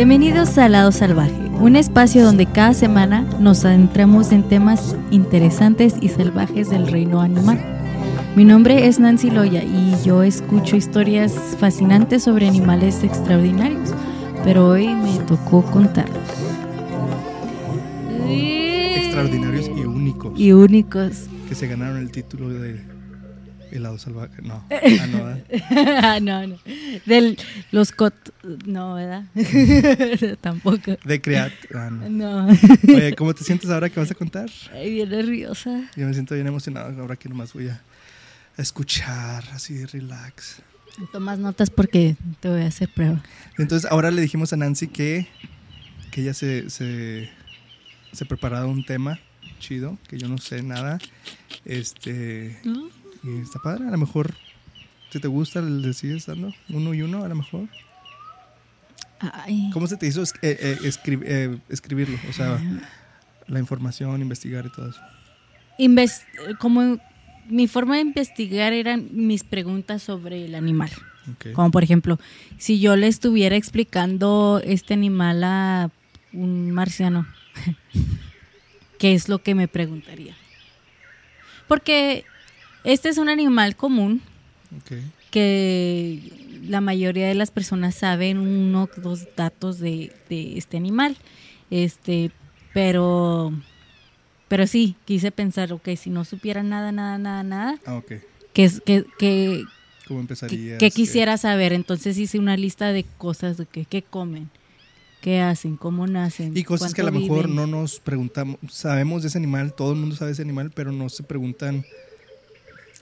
Bienvenidos a Lado Salvaje, un espacio donde cada semana nos adentramos en temas interesantes y salvajes del reino animal. Mi nombre es Nancy Loya y yo escucho historias fascinantes sobre animales extraordinarios, pero hoy me tocó contarlos. Extraordinarios y únicos. Y únicos. Que se ganaron el título de helado salvaje. No. Ah, no. Ah, no, no. Del los cot no, ¿verdad? Tampoco. De creat. Ah, no. No. Oye, ¿cómo te sientes ahora que vas a contar? Ay, bien nerviosa. Yo me siento bien emocionado ahora que nomás voy a escuchar así relax. Tomas notas porque te voy a hacer prueba. Entonces ahora le dijimos a Nancy que, que ella se, se, se preparaba un tema chido, que yo no sé nada. Este, y está padre, a lo mejor si te gusta le sigues dando uno y uno a lo mejor. Ay. ¿Cómo se te hizo es- eh, eh, escri- eh, escribirlo? O sea, la información, investigar y todo eso. Inves- como mi forma de investigar eran mis preguntas sobre el animal. Ok. Como por ejemplo, si yo le estuviera explicando este animal a un marciano, ¿qué es lo que me preguntaría? Porque este es un animal común que la mayoría de las personas saben uno o dos datos de, de este animal. Este, pero pero sí, quise pensar, ok, si no supiera nada, nada, nada, nada, Ah, ok. ¿qué, es- qué, qué, ¿Cómo empezarías? qué quisiera saber? Entonces hice una lista de cosas de que, qué comen, qué hacen, cómo nacen. Y cosas que a lo mejor viven. no nos preguntamos, sabemos de ese animal, todo el mundo sabe de ese animal, pero no se preguntan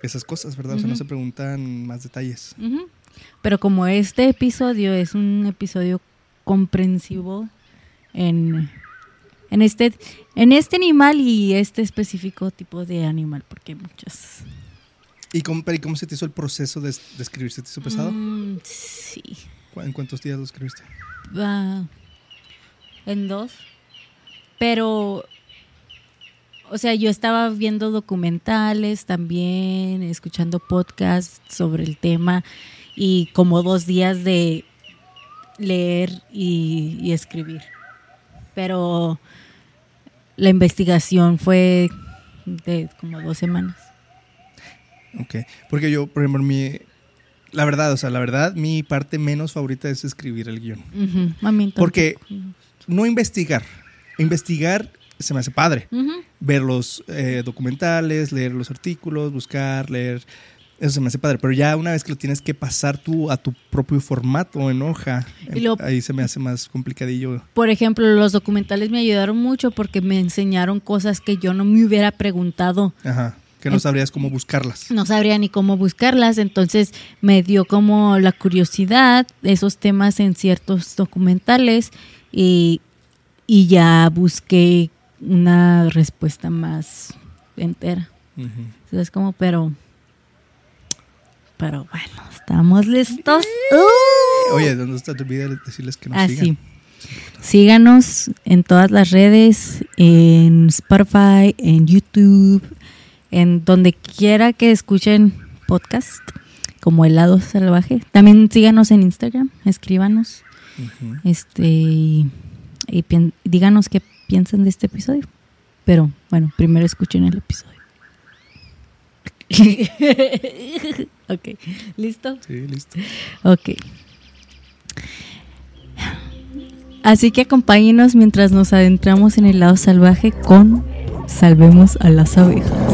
esas cosas, ¿verdad? O sea, no se preguntan más detalles. Pero como este episodio es un episodio comprensivo en, en este en este animal y este específico tipo de animal, porque hay muchas. ¿Y cómo, pero ¿y cómo se te hizo el proceso de, de escribir? ¿Se te hizo pesado? Mm, sí. ¿Cu- ¿En cuántos días lo escribiste? Ah, en dos. Pero, o sea, yo estaba viendo documentales también, escuchando podcasts sobre el tema y como dos días de leer y, y escribir. Pero la investigación fue de como dos semanas. Ok. Porque yo, por ejemplo, mi... La verdad, o sea, la verdad, mi parte menos favorita es escribir el guion. A mí Porque-. No investigar. Investigar se me hace padre. Ver los eh, documentales, leer los artículos, buscar, leer. Eso se me hace padre. Pero ya una vez que lo tienes que pasar tú a tu propio formato en hoja, lo- ahí se me hace más complicadillo. Por ejemplo, los documentales me ayudaron mucho porque me enseñaron cosas que yo no me hubiera preguntado. Ajá. Que no sabrías cómo buscarlas. No sabría ni cómo buscarlas, entonces me dio como la curiosidad esos temas en ciertos documentales y, y ya busqué una respuesta más entera. Ujú. Entonces como, pero, pero bueno, estamos listos. Oye, ¿dónde está tu vida? Decirles que nos Ah, sigan. sí. Síganos en todas las redes, en Spotify, en YouTube, en donde quiera que escuchen podcast, como Helado Salvaje. También síganos en Instagram, escríbanos, este, y, díganos qué piensan de este episodio. Pero bueno, primero escuchen el episodio. ok, ¿listo? Sí, listo. Ok. Así que acompáñenos mientras nos adentramos en el lado salvaje con Salvemos a las abejas.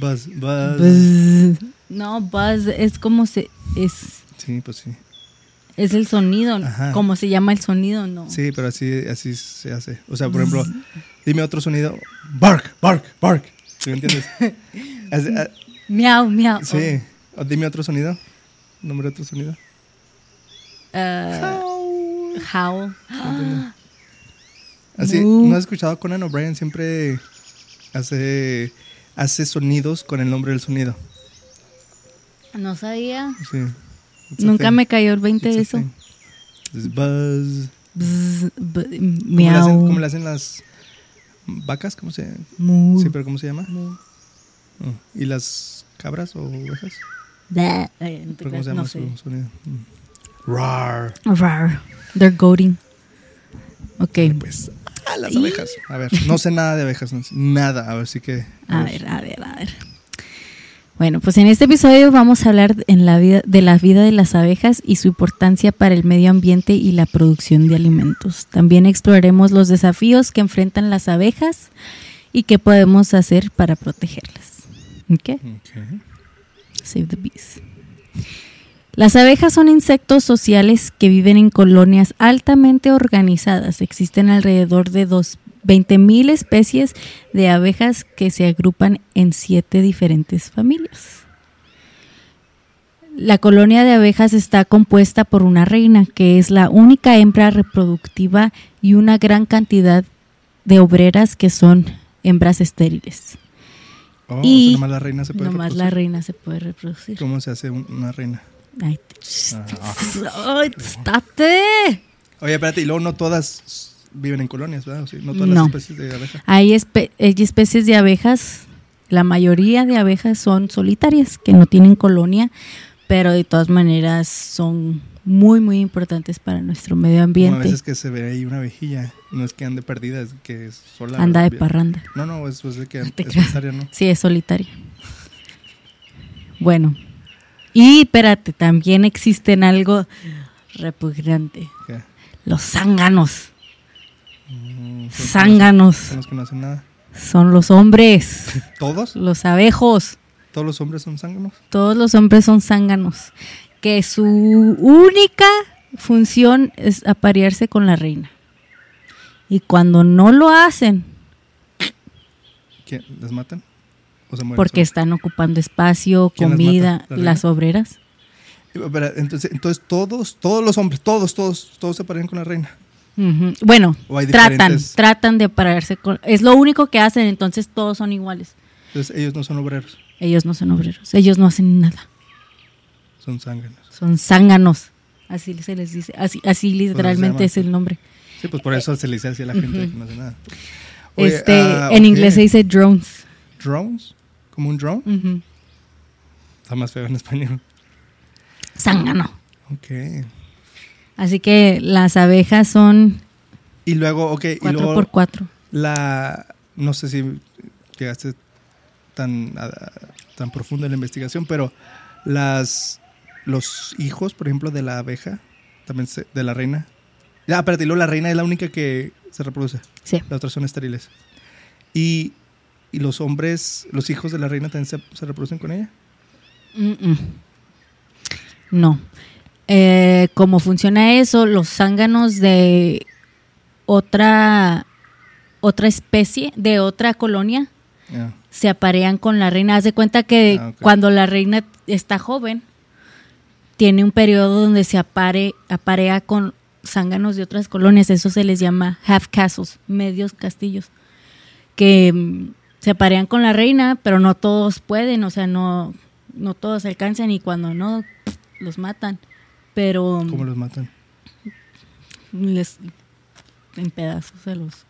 Buzz, buzz. Buzz. No, buzz es como se es Sí, pues sí. es el sonido, Ajá. como se llama el sonido, no. Sí, pero así, así se hace. O sea, por ejemplo, dime otro sonido. Bark, bark, bark. ¿Sí me entiendes? Ah, Miau, miau. sí. O dime otro sonido. Nombre otro sonido. Ah, howl. ¿Sí me entiendes? Así. ¿no has escuchado a Conan O'Brien? Siempre hace, hace sonidos con el nombre del sonido. No sabía. Sí. Nunca thing. me cayó el 20 It's de eso. buzz. Bzz, b- ¿Cómo le, miau. hacen, cómo le hacen las vacas? ¿Cómo se Mu. Sí, pero ¿cómo se llama? Mu. Oh, ¿Y las cabras o ovejas? Blah. Ay, no te ¿Pero ¿Cómo se llama no su sé. sonido? Mm. Rar. Rar. They're goading. Ok. Pues, ah, las abejas. A ver, no sé nada de abejas. no sé Nada. A ver, sí que. A ver, a ver, a ver. Bueno, pues en este episodio vamos a hablar en la vida, de la vida de las abejas y su importancia para el medio ambiente y la producción de alimentos. También exploraremos los desafíos que enfrentan las abejas y qué podemos hacer para protegerlas. ¿Ok? Ok. Save the bees. Las abejas son insectos sociales que viven en colonias altamente organizadas. Existen alrededor de dos- 20.000 especies de abejas que se agrupan en siete diferentes familias. La colonia de abejas está compuesta por una reina, que es la única hembra reproductiva, y una gran cantidad de obreras que son hembras estériles. Oh, Y o sea, nomás la reina se puede Nomás la reina se puede reproducir. ¿Cómo se hace un- una reina? Ay. ¡Ay, estate! Oye, espérate, y luego no todas viven en colonias, ¿verdad? O no todas No. las especies de abeja. Hay, espe- hay especies de abejas, la mayoría de abejas son solitarias, que no tienen colonia, pero de todas maneras son muy, muy importantes para nuestro medio Como a ambiente. veces que se ve ahí una abejilla. No es que ande perdida, es que es sola. Anda de parranda. No, no, es, es de que es solitaria, ¿no? Sí, es solitaria. Bueno, y espérate, también existen algo repugnante. ¿Qué? Los zánganos. Mm, son- Zánganos. Que no hacen nada. Son los hombres, ¿Todos? los abejos. ¿Todos los hombres son zánganos? Todos los hombres son zánganos. Que su única función es aparearse con la reina. Y cuando no lo hacen, ¿Quién? ¿Les matan? Porque están ocupando espacio, ¿Quién las comida, las obreras. Entonces, entonces todos, todos los hombres, todos, todos, todos se parean con la reina. Bueno, ¿O hay tratan, tratan de aparearse con... Es lo único que hacen, entonces todos son iguales. Entonces ellos no son obreros, Ellos no son obreros, ellos no hacen nada. son zánganos. Son zánganos. Así se les dice, así, así literalmente llama. es el nombre. Sí, pues por eso se le dice así a la gente que no hace nada. Oye, este, ah, en inglés se dice drones. ¿Drones? ¿Como un drone? Está más feo en español. Zángano. Ok. Así que las abejas son Y luego, ok, y 4 luego por 4 la... No sé si llegaste tan, a- tan profundo en la investigación, pero las los hijos, por ejemplo, de la abeja, también se- de la reina. Ah, espérate, y luego la reina es la única que se reproduce. Sí. Las otras son estériles. Y, y los hombres, los hijos de la reina también se, se reproducen con ella. No. Eh, ¿Cómo funciona eso? Los zánganos de otra, otra especie, de otra colonia, se aparean con la reina. Haz de cuenta que Ah, cuando la reina está joven, tiene un periodo donde se apare, aparea con zánganos de otras colonias. Eso se les llama half castles, medios castillos, que mm, se aparean con la reina, pero no todos pueden, o sea, no, no todos alcanzan y cuando no, los matan. Pero ¿Cómo los matan? les en pedazos se los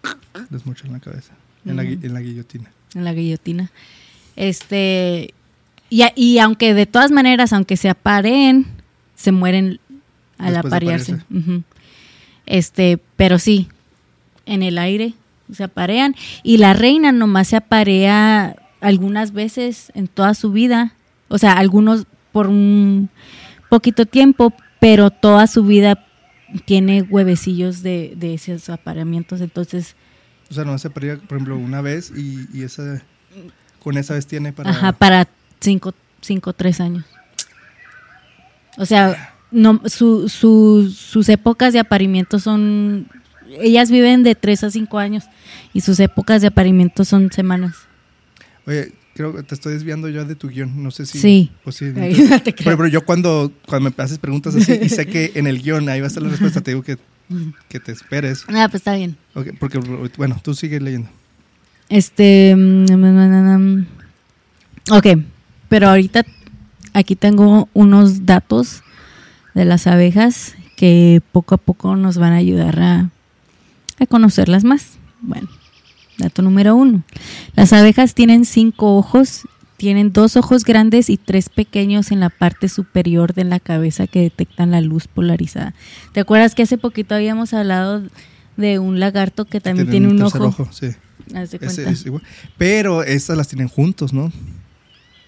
Les mochan la cabeza. En, la, en la guillotina. en la guillotina. Este, y, y aunque de todas maneras, aunque se apareen, se mueren al Después aparearse. Este, pero sí, en el aire se aparean. Y la reina nomás se aparea algunas veces en toda su vida. O sea, algunos por un poquito tiempo, pero toda su vida tiene huevecillos de, de esos apareamientos. Entonces, O sea, no se paría, por ejemplo, una vez y, y esa con esa vez tiene para... Ajá, para cinco, cinco, tres años. O sea, no, su, su- sus épocas de aparimiento son... Ellas viven de tres a cinco años y sus épocas de aparimiento son semanas. Oye, creo que te estoy desviando yo de tu guion. No sé si... Sí. Sí, Ay, no te Por ejemplo, yo cuando, cuando me haces preguntas así y sé que en el guion ahí va a estar la respuesta, te digo que que te esperes. Ah, pues está bien. Porque, bueno, tú sigues leyendo. Este. mm, mm, mm. Ok, pero ahorita aquí tengo unos datos de las abejas que poco a poco nos van a ayudar a, a conocerlas más. Bueno, dato número uno. Las abejas tienen cinco ojos, tienen dos ojos grandes y tres pequeños en la parte superior de la cabeza que detectan la luz polarizada. ¿Te acuerdas que hace poquito habíamos hablado de un lagarto que también tiene un tercer ojo? sí. Haz de cuenta. es. Pero estas las tienen juntos, ¿no?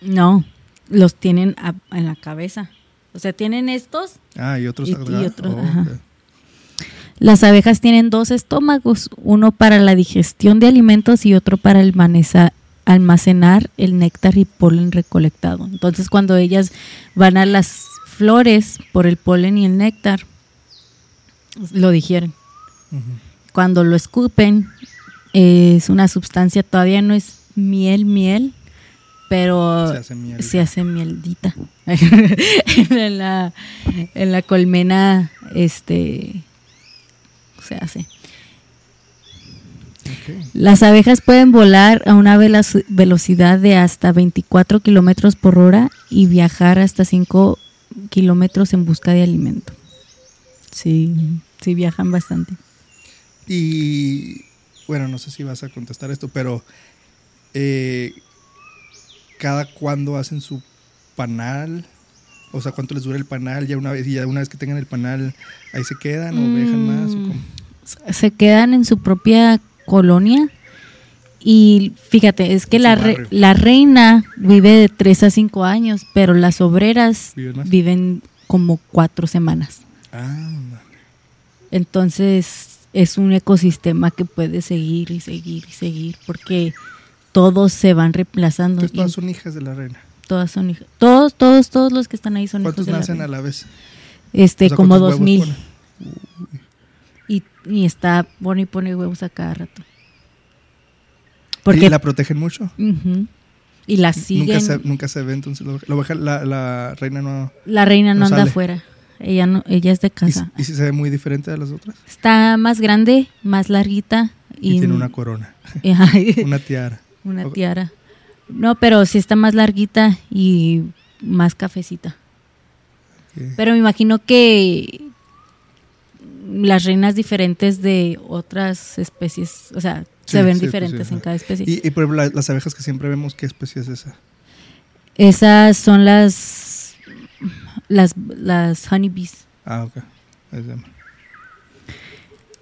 No, los tienen a- en la cabeza. O sea, tienen estos. Ah, y otros Y- y otros, Oh, ajá. Las abejas tienen dos estómagos, uno para la digestión de alimentos y otro para almacenar el néctar y polen recolectado. Entonces, cuando ellas van a las flores por el polen y el néctar, lo digieren. Cuando lo escupen, es una sustancia, todavía no es miel, miel, pero Se hace miel. se hace mieldita. en, la, en la colmena, este, se hace. Las abejas pueden volar a una velo- velocidad de hasta 24 kilómetros por hora y viajar hasta 5 kilómetros en busca de alimento. Sí, sí viajan bastante. Y bueno, no sé si vas a contestar esto, pero eh, ¿cada cuándo hacen su panal? O sea, ¿cuánto les dura el panal? Ya una vez, y ya una vez que tengan el panal, ahí se quedan o viajan más. ¿O Mm. cómo? Se quedan en su propia colonia y fíjate, es que la, re- la reina vive de 3 a 5 años, pero las obreras ¿Viven como 4 semanas. Ah, Entonces es un ecosistema que puede seguir y seguir y seguir porque todos se van reemplazando. entonces todas son hijas de la reina. todas son hijas. Todos, todos, todos los que están ahí son hijos ¿Cuántos de la nacen reina. a la vez? Este, O sea, como ¿cuántos dos huevos mil. Y, está, pone y pone huevos a cada rato. Porque ¿Y la protegen mucho? Y la siguen. Nunca se, nunca se ve, entonces la, la oveja- la- la reina no... La reina no, no anda sale. afuera. Ella no, ella es de ¿Y, casa. y si se ve muy diferente de las otras? Está más grande, más larguita Y, y, tiene una corona, una tiara. una tiara. No, pero sí está más larguita y más cafecita. Pero me imagino que las reinas diferentes de otras especies, o sea, se ven sí, pues diferentes sí, en cada especie. Y, y por ejemplo, la- las abejas que siempre vemos, ¿qué especie es esa? Esas son las las las honeybees. Ah, ok. Es de-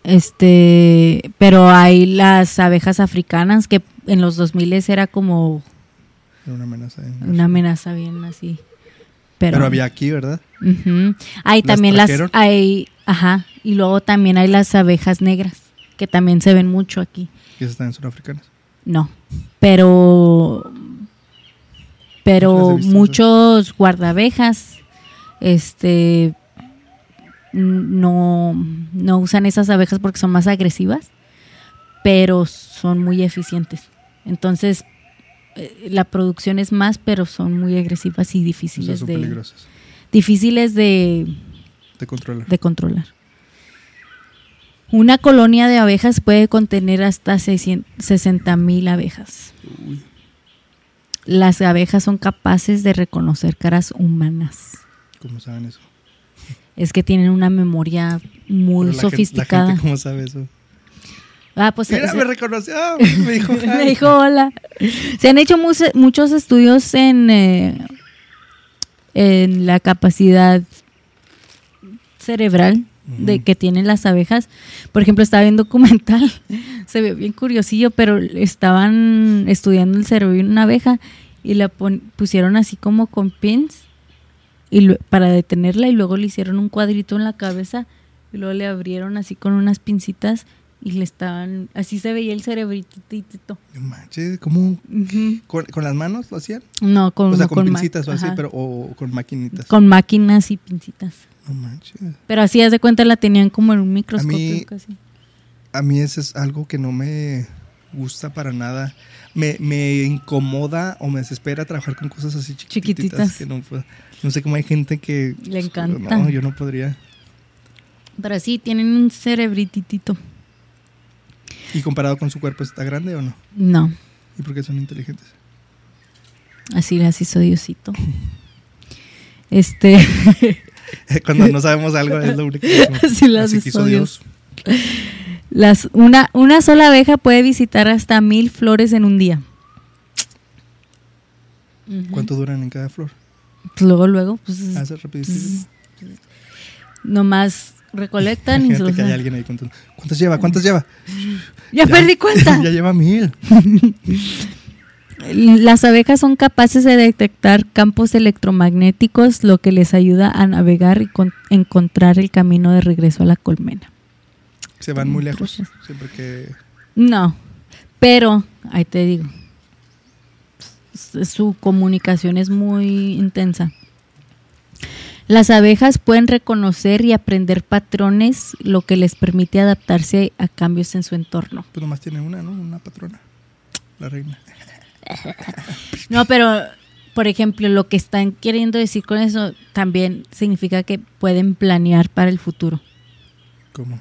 Este, pero hay las abejas africanas que en los 2000 era como era una amenaza. una amenaza bien así. Pero, Pero había aquí, ¿verdad? Ujú. Hay ¿Las también las hay, ajá, y luego también hay las abejas negras que también se ven mucho aquí. Y esas también son africanas. No, pero pero muchos guardabejas este no no usan esas abejas porque son más agresivas, pero son muy eficientes. Entonces eh, la producción es más, pero son muy agresivas y O sea, difíciles son de peligrosas difíciles de de controlar. de controlar. Una colonia de abejas puede contener hasta 60 mil abejas. Uy, Las abejas son capaces de reconocer caras humanas. ¿cómo saben eso? Es que tienen una memoria muy Pero sofisticada. La gente, ¿cómo sabe eso? Ah, pues Mira, se- me reconoció. ah, me dijo, me hi. dijo hola. Se han hecho muchos estudios en, eh, en la capacidad cerebral de que tienen las abejas. Por ejemplo, estaba viendo un documental, se ve bien curiosillo, pero estaban estudiando el cerebro de una abeja y la pusieron así como con pins y lo- para detenerla y luego le hicieron un cuadrito en la cabeza y luego le abrieron así con unas pincitas y le estaban así se veía el cerebrito. No manches, ¿cómo? ¿Con, con las manos lo hacían? No, con, o sea, con, pincitas o así, ajá. pero o con maquinitas. con máquinas y pincitas. No manches. Pero así haz de cuenta la tenían como en un microscopio mí- casi. A mí eso es algo que no me gusta para nada. Me, me incomoda o me desespera trabajar con cosas así chiquititas. Chiquititas. Que no, puedo- no sé cómo hay gente que... Le encanta. No, yo no podría. Pero sí, tienen un cerebrititito. ¿Y comparado con su cuerpo está grande o no? No, ¿Y por qué son inteligentes? así las hizo Diosito. Este, Cuando no sabemos algo es lo único que hacemos. Así las quiso hizo Dios. las, una, una sola abeja puede visitar hasta mil flores en un día. ¿Cuánto duran en cada flor? Pues luego, luego, pues Hace rapidísimo. nomás recolectan y se los que hay dan. alguien ahí contando. ¿Cuántas lleva? ¿Cuántas lleva? Ya perdí cuenta. ya lleva mil. Las abejas son capaces de detectar campos electromagnéticos, lo que les ayuda a navegar y con- encontrar el camino de regreso a la colmena. Se van muy lejos. Siempre que. No, pero ahí te digo, su comunicación es muy intensa. Las abejas pueden reconocer y aprender patrones, lo que les permite adaptarse a cambios en su entorno. Pues nomás tiene una, ¿no? Una patrona. La reina. No, pero por ejemplo, lo que están queriendo decir con eso también significa que pueden planear para el futuro. ¿Cómo?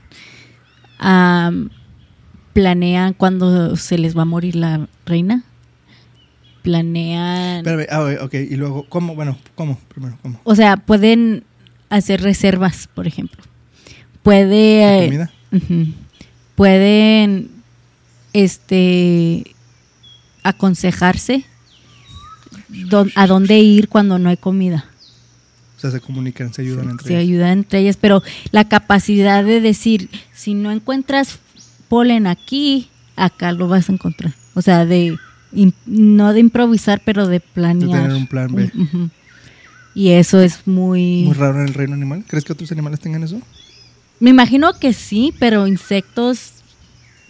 Planean cuando se les va a morir la reina. Planean. Espérame, ah, ok. Y luego, ¿cómo? Bueno, ¿cómo? Primero, ¿cómo? O sea, pueden hacer reservas, por ejemplo. Puede. ¿De comida? ujú. Pueden. Este. Aconsejarse. a dónde ir cuando no hay comida. O sea, se comunican, se ayudan entre Se ellos. ayuda entre ellas, pero la capacidad de decir, si no encuentras polen aquí, acá lo vas a encontrar. O sea, de no de improvisar, pero de De planear. tener un plan B. Y eso es muy... Muy raro en el reino animal. ¿Crees que otros animales tengan eso? Me imagino que sí, pero insectos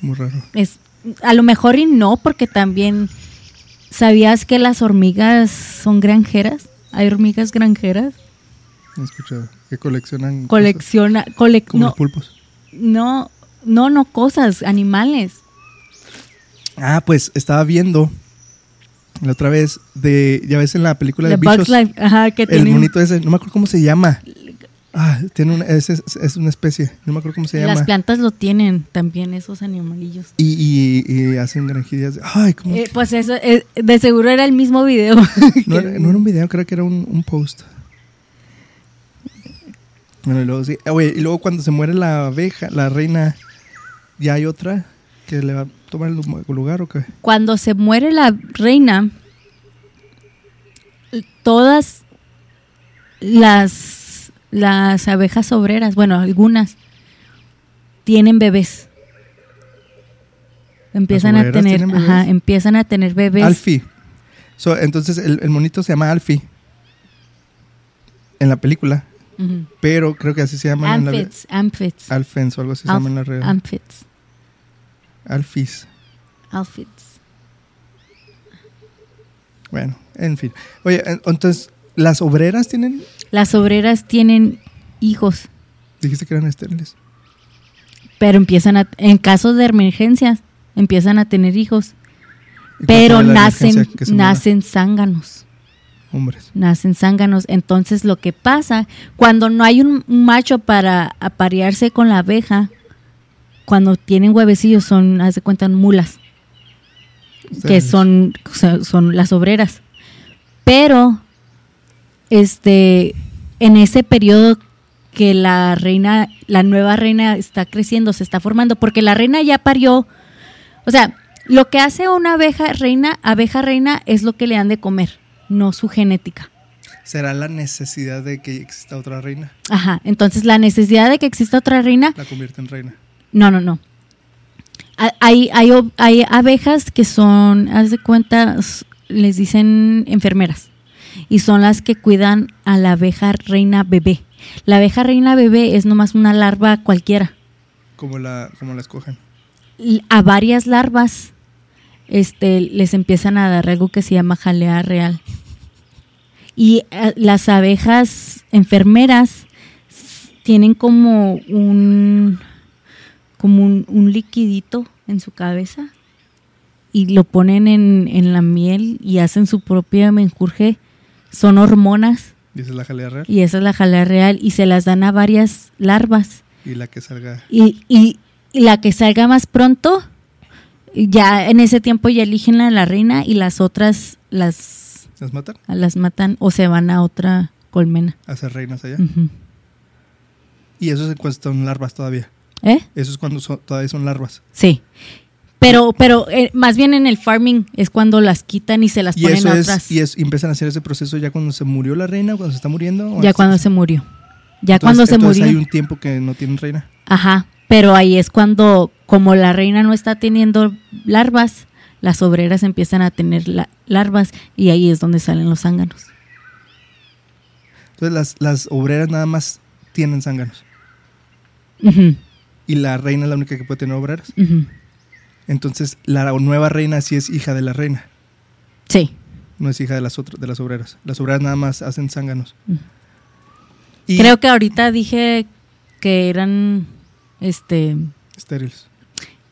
Muy raro. es a lo mejor y no, porque también sabías que las hormigas son granjeras. Hay hormigas granjeras. He escuchado. Que coleccionan. cosas Colecciona, colec- Como no, los pulpos. no, no, no cosas, animales. Ah, pues estaba viendo la otra vez de. Ya ves en la película de. Bugs Life, ajá, que el tienen monito ese, no me acuerdo cómo se llama. Ah, tiene una, es, es, es una especie, no me acuerdo cómo se las llama. plantas lo tienen también esos animalillos. Y, y, y hacen granjillas. de- Ay, ¿cómo? Eh, pues eso, eh, de seguro era el mismo video. no, era, no era un video, creo que era un, un post. Bueno, y luego sí. Ah, Oye, y luego cuando se muere la abeja, la reina, ¿ya hay otra que le va tomar el lu- lugar o qué? Cuando se muere la reina, todas las, las abejas obreras, bueno, algunas, tienen bebés. Empiezan a tener, ajá, empiezan a tener bebés. Alfie. So, entonces el, el monito se llama Alfie en la película, pero creo que así se llama en la. Amphits. Alfens o algo así se llama en la real. Amphits. Alfis. Outfits. Bueno, en fin. Oye, en- entonces, ¿las obreras tienen? Las obreras tienen hijos, Dijiste que eran estériles. pero empiezan a, en casos de emergencias, empiezan a tener hijos, ¿Y cuál pero nacen, nacen zánganos, Hombres. nacen zánganos. Entonces lo que pasa, cuando no hay un, un macho para aparearse con la abeja, cuando tienen huevecillos son, haz de cuenta, mulas. que son, son las obreras. Pero, este, en ese periodo que la reina, la nueva reina está creciendo, se está formando, porque la reina ya parió, o sea, lo que hace una abeja reina, abeja reina, es lo que le dan de comer, no su genética. ¿Será la necesidad de que exista otra reina? Ajá, entonces la necesidad de que exista otra reina La convierte en reina. No, no, no. Ha- Hay, hay, hay abejas que son, haz de cuenta, les dicen enfermeras. Y son las que cuidan a la abeja reina bebé. La abeja reina bebé es nomás una larva cualquiera. Como la, como la escogen. A varias larvas este, les empiezan a dar algo que se llama jalea real. Y eh, las abejas enfermeras tienen como un como un, un liquidito en su cabeza y lo ponen en, en la miel y hacen su propia menjurje. Son hormonas Dice la jalea real. y esa es la jalea real y se las dan a varias larvas Y la que salga. Y, y, y la que salga más pronto, ya en ese tiempo ya eligen a la reina y las otras las, ¿Las matan? las matan o se van a otra colmena. A ser reinas allá. Y eso es son larvas todavía. ¿Eh? Eso es cuando son- todavía son larvas. Sí. Pero, pero eh, más bien en el farming es cuando las quitan y se las Y ponen eso a es, otras. y es, y empiezan a hacer ese proceso ya cuando se murió la reina, cuando se está muriendo. o ya cuando se murió. Ya Entonces- cuando se entonces murió. hay un tiempo que no tienen reina. Ajá. Pero ahí es cuando, como la reina no está teniendo larvas, las obreras empiezan a tener la- larvas y ahí es donde salen los zánganos. Entonces las, las obreras nada más tienen zánganos. Ujú, Y la reina es la única que puede tener obreras. Entonces la nueva reina sí es hija de la reina. Sí. No es hija de las otras, de las obreras. Las obreras nada más hacen zánganos. Y Creo que ahorita dije que eran, este, estériles.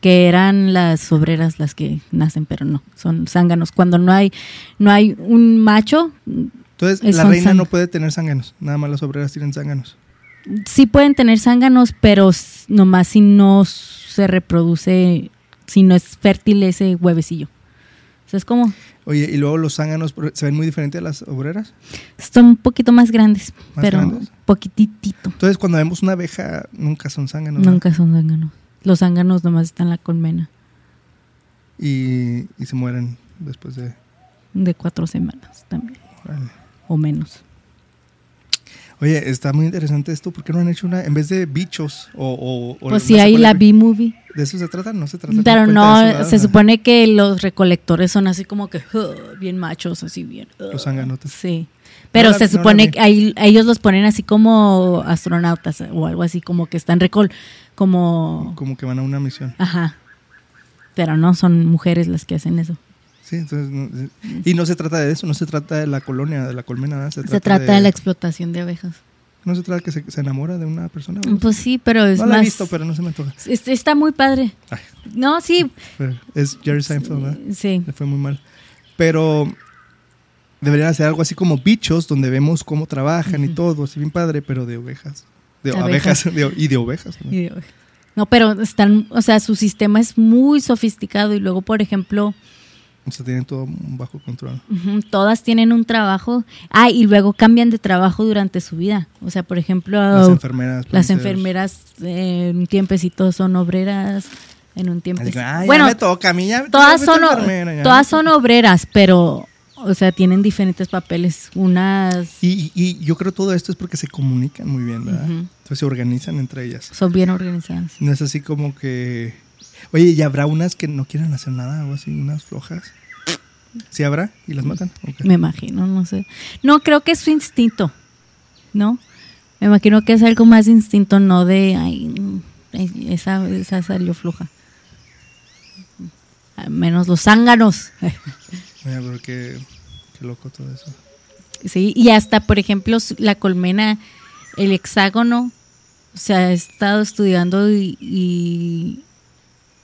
que eran las obreras las que nacen, pero no, son zánganos. Cuando no hay, no hay un macho, Entonces Es la reina no puede tener zánganos. Nada más las obreras tienen zánganos. Sí pueden tener zánganos, pero nomás si no se reproduce, si no es fértil ese huevecillo. O sea, es como, Oye, y luego los zánganos se ven muy diferentes a las obreras. son un poquito más grandes, ¿Más pero grandes? poquitito. Entonces cuando vemos una abeja nunca son zánganos. ¿no? Nunca son zánganos. Los zánganos nomás están en la colmena Y, y se mueren después de... de cuatro semanas también, o menos. Oye, está muy interesante esto. ¿Por qué no han hecho una, en vez de bichos o... Pues sí, sé hay la B-movie. ¿De eso se trata? No se trata. Pero no, eso, se supone que los recolectores son así como que bien machos, así bien. "Ugh". Los zánganotes. Sí. Pero No la- se supone que ahí- ellos los ponen así como astronautas o algo así, como que están recol, como... Como que van a una misión. Ajá. Pero no, son mujeres las que hacen eso. Sí, entonces... y no se trata de eso, no se trata de la colonia, de la colmena. Se, Se trata de la explotación de abejas. No se trata que se, se enamora de una persona. ¿verdad? Pues sí, pero es no la más... he visto, pero no se me antoja. Es- Está muy padre. Ay. No, sí. Es Jerry Seinfeld, ¿verdad? Sí. Le fue muy mal. Pero deberían hacer algo así como bichos, donde vemos cómo trabajan y todo, así bien padre, pero de ovejas. De Abejas. abejas de- y de ovejas. ¿no? Y de- No, pero están, o sea, su sistema es muy sofisticado y luego, por ejemplo, O sea, tienen todo bajo control. todas tienen un trabajo. Ah, y luego cambian de trabajo durante su vida. O sea, por ejemplo, Las enfermeras. las enfermeras eh, en un tiempecito son obreras, en un tiempo. Así que, "Ay, ya bueno, me toca a mí, ya- todas son, ya todas son toca". obreras, pero, o sea, tienen diferentes papeles. Unas Y, y- yo creo todo esto es porque se comunican muy bien, ¿verdad? Ujú. Entonces se organizan entre ellas. son bien organizadas. No es así como que... Oye, ¿y habrá unas que no quieran hacer nada o así, unas flojas? ¿Sí habrá? ¿Y las matan? Ok. Me imagino, no sé. No, creo que es su instinto, ¿no? Me imagino que es algo más instinto, no de, ay, mm, esa, esa salió floja. Menos los zánganos. Oye, pero qué, qué loco todo eso. Sí, y hasta, por ejemplo, la colmena, el hexágono, se ha estado estudiando y, y,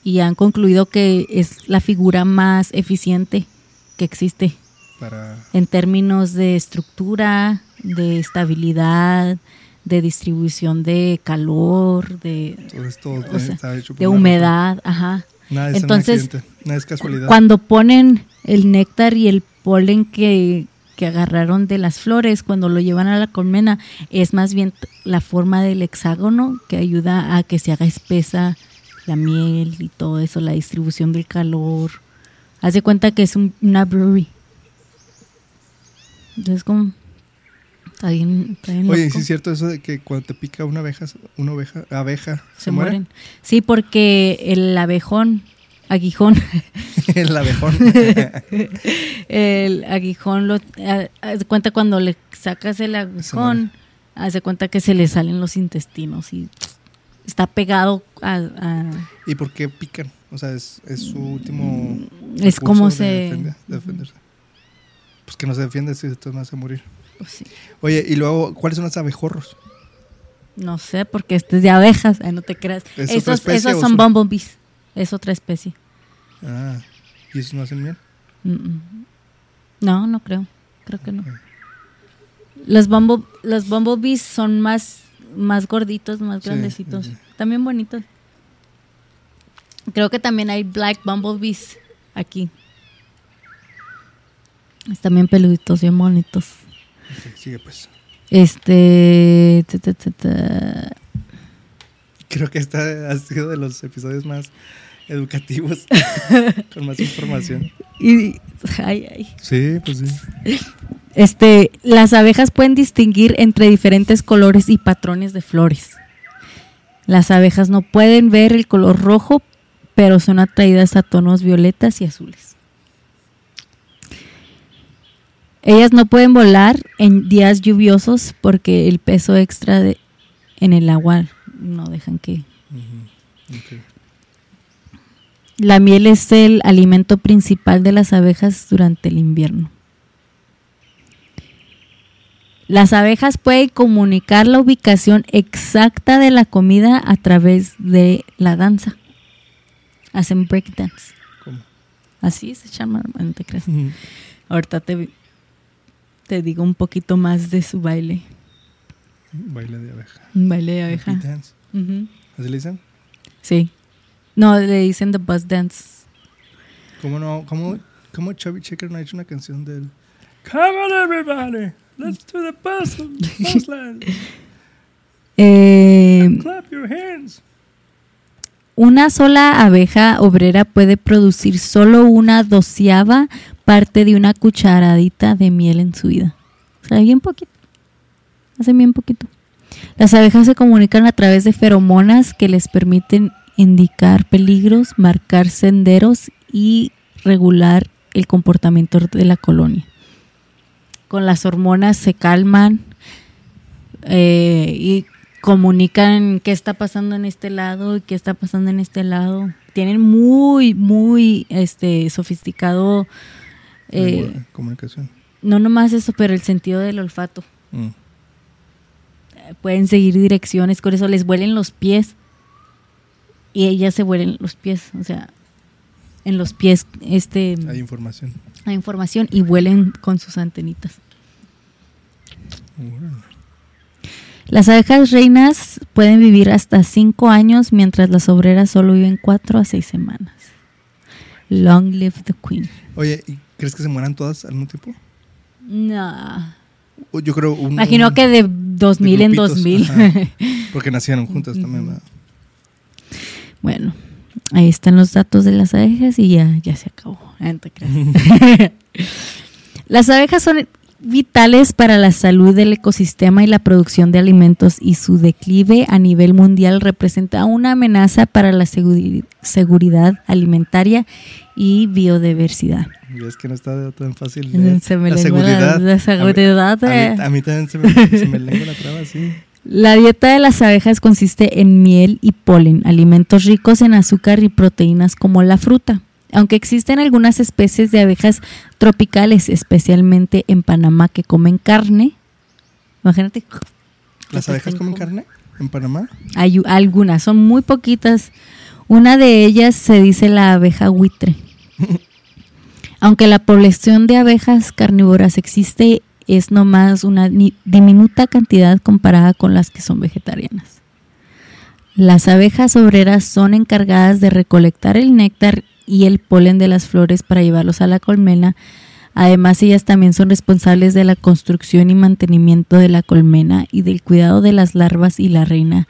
y han concluido que es la figura más eficiente que existe Para... en términos de estructura, de estabilidad, de distribución de calor, de, Todo esto O sea, está hecho por de una humedad, ajá. Nada es Entonces. Nada es casualidad. Cuando ponen el néctar y el polen que, que agarraron de las flores, cuando lo llevan a la colmena, es más bien la forma del hexágono que ayuda a que se haga espesa la miel y todo eso, la distribución del calor. Haz de cuenta que es un- una brewery. Entonces, como. Está bien, está bien Oye, sí es cierto eso de que cuando te pica una abeja, una oveja, abeja, se, se muere. mueren. Sí, porque el abejón, aguijón, el abejón. el aguijón lo ha- haz de cuenta cuando le sacas el aguijón, haz de cuenta que se le salen los intestinos y está pegado a, a- ¿Y por qué pican? O sea, es, es su último. es como de se defender- de defenderse. Pues que no se defiende si te vas a morir. pues sí. Oye, y luego, ¿cuáles son los abejorros? no sé porque este es de abejas ay, no te creas ¿Es esos, esos son bumblebees es otra especie Ah, ¿y esos no hacen miel? Mm, mm. no no creo creo que no Ok. los bumble, los bumblebees son más más gorditos, más Sí, grandecitos. sí. También bonitos. Creo que también hay black bumblebees aquí. Están bien peluditos, bien bonitos. Sigue pues. Este. ta, ta, ta, ta. Creo que esta ha sido de los episodios más educativos, con más información. Y. Ay, ay. Sí, pues sí. Este, las abejas pueden distinguir entre diferentes colores y patrones de flores. Las abejas no pueden ver el color rojo, pero son atraídas a tonos violetas y azules. Ellas no pueden volar en días lluviosos porque el peso extra de- en el agua no dejan que... La miel es el alimento principal de las abejas durante el invierno. Las abejas pueden comunicar la ubicación exacta de la comida a través de la danza. Hacen breakdance. ¿Cómo? Así se llama, no te creas. Ujú. Ahorita te, te digo un poquito más de su baile. Baile de abeja. Baile de abeja. Beat dance. Ujú. ¿Así le dicen? Sí. No, le dicen the buzz dance. ¿Cómo no? ¿Cómo, cómo Chubby Checker no ha hecho una canción del Come on everybody, let's do the buzz, buzzland, Eh, clap your hands. Una sola abeja obrera puede producir solo una doceava parte de una cucharadita de miel en su vida. O sea, bien poquito. Hacen bien poquito. Las abejas se comunican a través de feromonas que les permiten indicar peligros, marcar senderos y regular el comportamiento de la colonia. Con las hormonas se calman eh, y comunican qué está pasando en este lado y qué está pasando en este lado. Tienen muy, muy este sofisticado, eh, Comunicación. no nomás eso, pero el sentido del olfato. Mm. Pueden seguir direcciones, con eso les huelen los pies y ellas se huelen los pies, o sea, en los pies este Hay información. hay información y huelen con sus antenitas. Las abejas reinas pueden vivir hasta 5 años, mientras las obreras solo viven 4 a 6 semanas. Long live the queen. Oye, ¿y crees que se mueran todas al mismo tiempo? No. Yo creo un, Imagino un- que de 2000 en grupitos, 2000. ajá. porque nacieron juntas también, ¿verdad? Bueno, ahí están los datos de las abejas y ya, ya se acabó. Ah, las abejas son vitales para la salud del ecosistema y la producción de alimentos y su declive a nivel mundial representa una amenaza para la seguri- seguridad alimentaria y biodiversidad. Y es que no está tan fácil. Se me la seguridad. la- seguridad, A mí, eh. a mí- a mí también se me, se me lengua la traba, sí. La dieta de las abejas consiste en miel y polen, alimentos ricos en azúcar y proteínas como la fruta. Aunque existen algunas especies de abejas tropicales, especialmente en Panamá, que comen carne. Imagínate. ¿Las abejas comen carne en Panamá? Hay algunas, son muy poquitas. Una de ellas se dice la abeja buitre. Aunque la población de abejas carnívoras existe, es nomás una diminuta cantidad comparada con las que son vegetarianas. Las abejas obreras son encargadas de recolectar el néctar y el polen de las flores para llevarlos a la colmena. Además, ellas también son responsables de la construcción y mantenimiento de la colmena y del cuidado de las larvas y la reina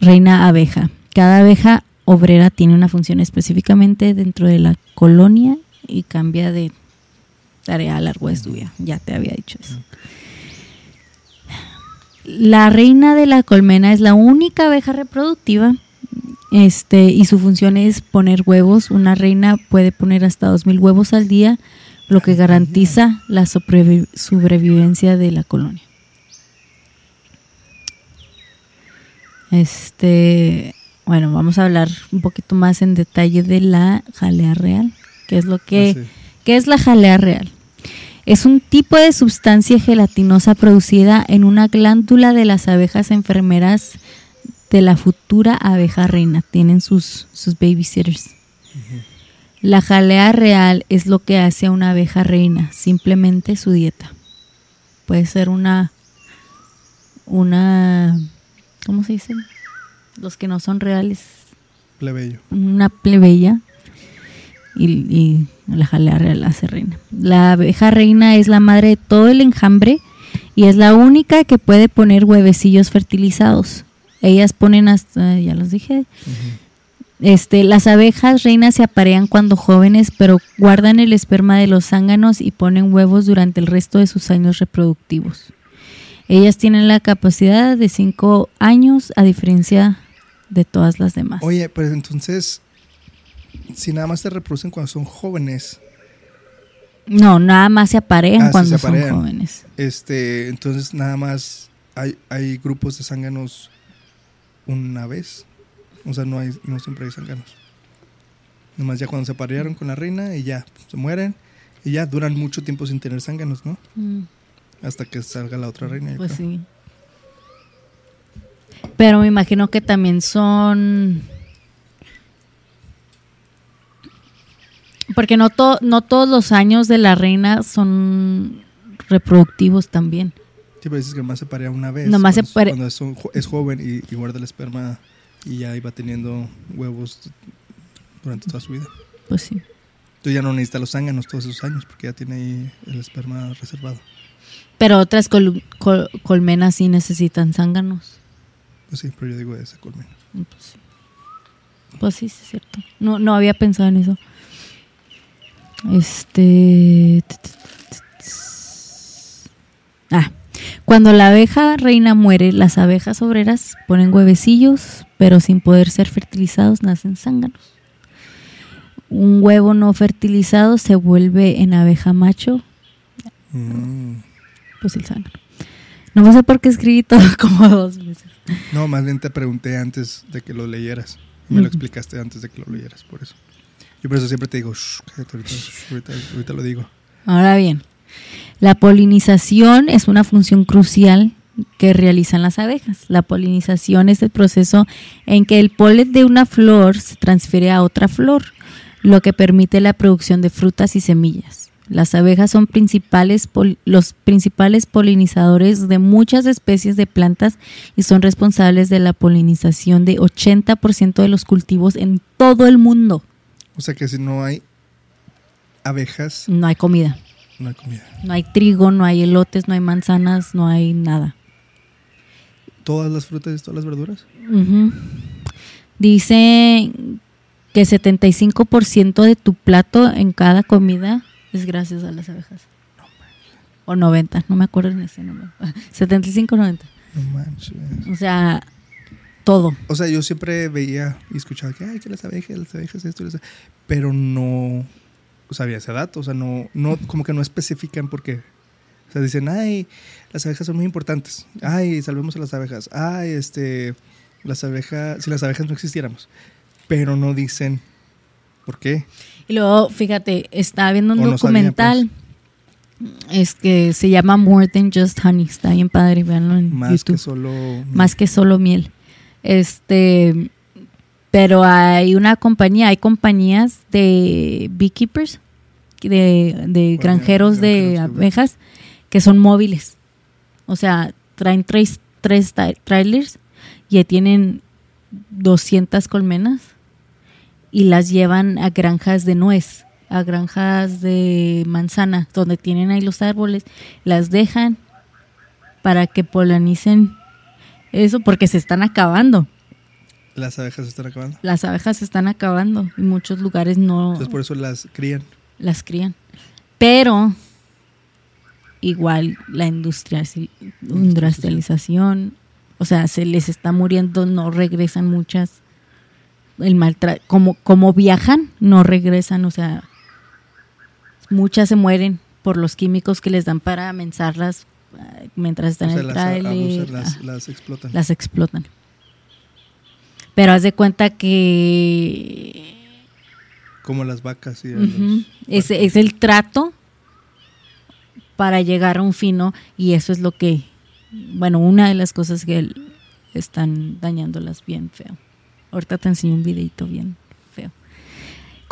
reina abeja. Cada abeja obrera tiene una función específicamente dentro de la colonia y cambia de tarea a largo vida. Ya te había dicho eso. La reina de la colmena es la única abeja reproductiva este, y su función es poner huevos. Una reina puede poner hasta 2.000 huevos al día, lo que garantiza la sobrevi- sobrevivencia de la colonia. Este, bueno, vamos a hablar un poquito más en detalle de la jalea real, que es lo que, Ah, sí. ¿Qué es la jalea real? Es un tipo de sustancia gelatinosa producida en una glándula de las abejas enfermeras de la futura abeja reina. Tienen sus, sus babysitters. La jalea real es lo que hace a una abeja reina, simplemente su dieta. Puede ser una una, ¿cómo se dice? Los que no son reales, Plebeyo. una plebeya y, y la jalea real la hace reina. La abeja reina es la madre de todo el enjambre y es la única que puede poner huevecillos fertilizados. Ellas ponen hasta, ya los dije, este, las abejas reinas se aparean cuando jóvenes, pero guardan el esperma de los zánganos y ponen huevos durante el resto de sus años reproductivos. Ellas tienen la capacidad de 5 años, a diferencia de todas las demás. Oye, pues entonces, si nada más se reproducen cuando son jóvenes, No, nada más se aparean Ah, cuando se son jóvenes. este, entonces nada más hay, hay grupos de zánganos una vez. O sea, no hay, no siempre hay zánganos. Nomás ya cuando se aparearon con la reina y ya se mueren y ya duran mucho tiempo sin tener zánganos, ¿no? Hasta que salga la otra reina. Pues creo. sí. Pero me imagino que también son. Porque no, to- no todos los años de la reina son reproductivos también. Sí, pero dices que nomás se parea una vez. Nomás se cuando, pare- cuando es, un jo- es joven y, y guarda el esperma y ya iba teniendo huevos durante toda su vida. Pues sí. Entonces ya no necesita los zánganos todos esos años porque ya tiene ahí el esperma reservado. Pero otras col- col- colmenas sí necesitan zánganos. Pues sí, pero yo digo esa colmena. Pues sí. Pues sí, sí es cierto. No, no había pensado en eso. Este. Ah. Cuando la abeja reina muere, las abejas obreras ponen huevecillos, pero sin poder ser fertilizados nacen zánganos. Un huevo no fertilizado se vuelve en abeja macho, Mm. pues el zángano. No sé por qué escribí todo como dos veces. No, más bien te pregunté antes de que lo leyeras. Me lo explicaste antes de que lo leyeras, por eso. Yo por eso siempre te digo, "Shh, cállate ahorita, ahorita, ahorita lo digo. Ahora bien, la polinización es una función crucial que realizan las abejas. La polinización es el proceso en que el polen de una flor se transfiere a otra flor, lo que permite la producción de frutas y semillas. Las abejas son principales los principales polinizadores de muchas especies de plantas y son responsables de la polinización de 80% de los cultivos en todo el mundo. O sea que si no hay abejas, No hay comida. no hay comida. No hay trigo, no hay elotes, no hay manzanas, no hay nada. Todas las frutas y todas las verduras. Ujú. Dice que 75% de tu plato en cada comida es gracias a las abejas. O 90, no me acuerdo en ese número. 75 90. No manches. O sea, todo. O sea, yo siempre veía y escuchaba que, ay, que las abejas, las abejas, esto, y las- pero no sabía ese dato. O sea, no, no, como que no especifican por qué. O sea, dicen, ay, las abejas son muy importantes. Ay, salvemos a las abejas. Ay, este, las abejas, si las abejas no existiéramos. Pero no dicen por qué. Y luego, fíjate, estaba viendo un O no sabía, documental. Es que se llama More Than Just Honey. Está bien padre, véanlo en Más YouTube. que solo. más que solo miel. Este, pero hay una compañía, hay compañías de beekeepers, de, de granjeros de abejas, que son móviles. O sea, traen tres, tres tra- trailers y tienen 200 colmenas y las llevan a granjas de nuez, a granjas de manzana, donde tienen ahí los árboles, las dejan para que polanicen eso porque se están acabando. Las abejas se están acabando. Las abejas se están acabando y muchos lugares no Entonces por eso las crían. las crían. Pero igual la industria, industrialización, o sea, se les está muriendo, no regresan muchas. El maltrato, como, como viajan, no regresan, o sea, muchas se mueren por los químicos que les dan para mensarlas eh, mientras están o sea, en el tráiler. las, las explotan. las explotan. Pero haz de cuenta que Como las vacas y los es, es el trato para llegar a un fino y eso es lo que, bueno, una de las cosas que están dañándolas bien feo. Ahorita te enseño un videito bien.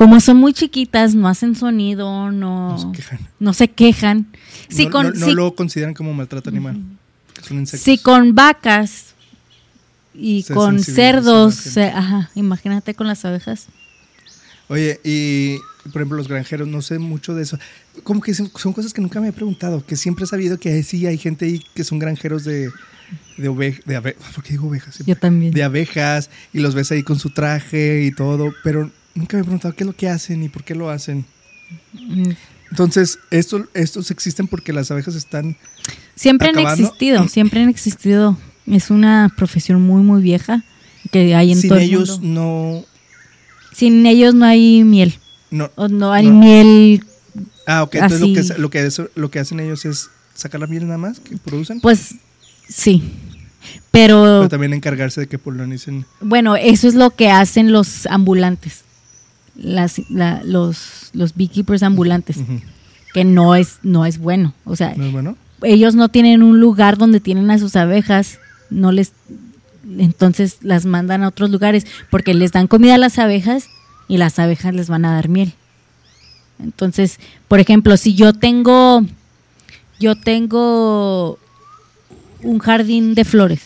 Como son muy chiquitas, no hacen sonido, no, No se quejan. no se quejan. Sí, no, con, no- lo consideran como maltrato animal. que son insectos. Si con vacas y Se con cerdos, se- ajá, imagínate con las abejas. Oye, y por ejemplo, los granjeros, no sé mucho de eso. Como que son, son cosas que nunca me he preguntado, que siempre he sabido que sí hay gente ahí que son granjeros de, de ovejas, de abe- ¿por qué digo ovejas? siempre? Yo también. De abejas, y los ves ahí con su traje y todo, pero nunca me he preguntado qué es lo que hacen y por qué lo hacen. Mm. Entonces, esto, estos existen porque las abejas están... Siempre han existido, siempre han existido. Es una profesión muy, muy vieja que hay en sin todo el ellos mundo. no... Sin ellos no hay miel. no O no hay No. miel, ah, ok, entonces lo que, lo, que, lo que hacen ellos es sacar la miel nada más que producen, pues sí. Pero, pero también encargarse de que polonicen. bueno, eso es lo que hacen los ambulantes. Las, la- los, los beekeepers ambulantes. Que no es, no es bueno. O sea, ¿No es bueno? ellos no tienen un lugar donde tienen a sus abejas, no les entonces las mandan a otros lugares porque les dan comida a las abejas y las abejas les van a dar miel. Entonces, por ejemplo, si yo tengo yo tengo un jardín de flores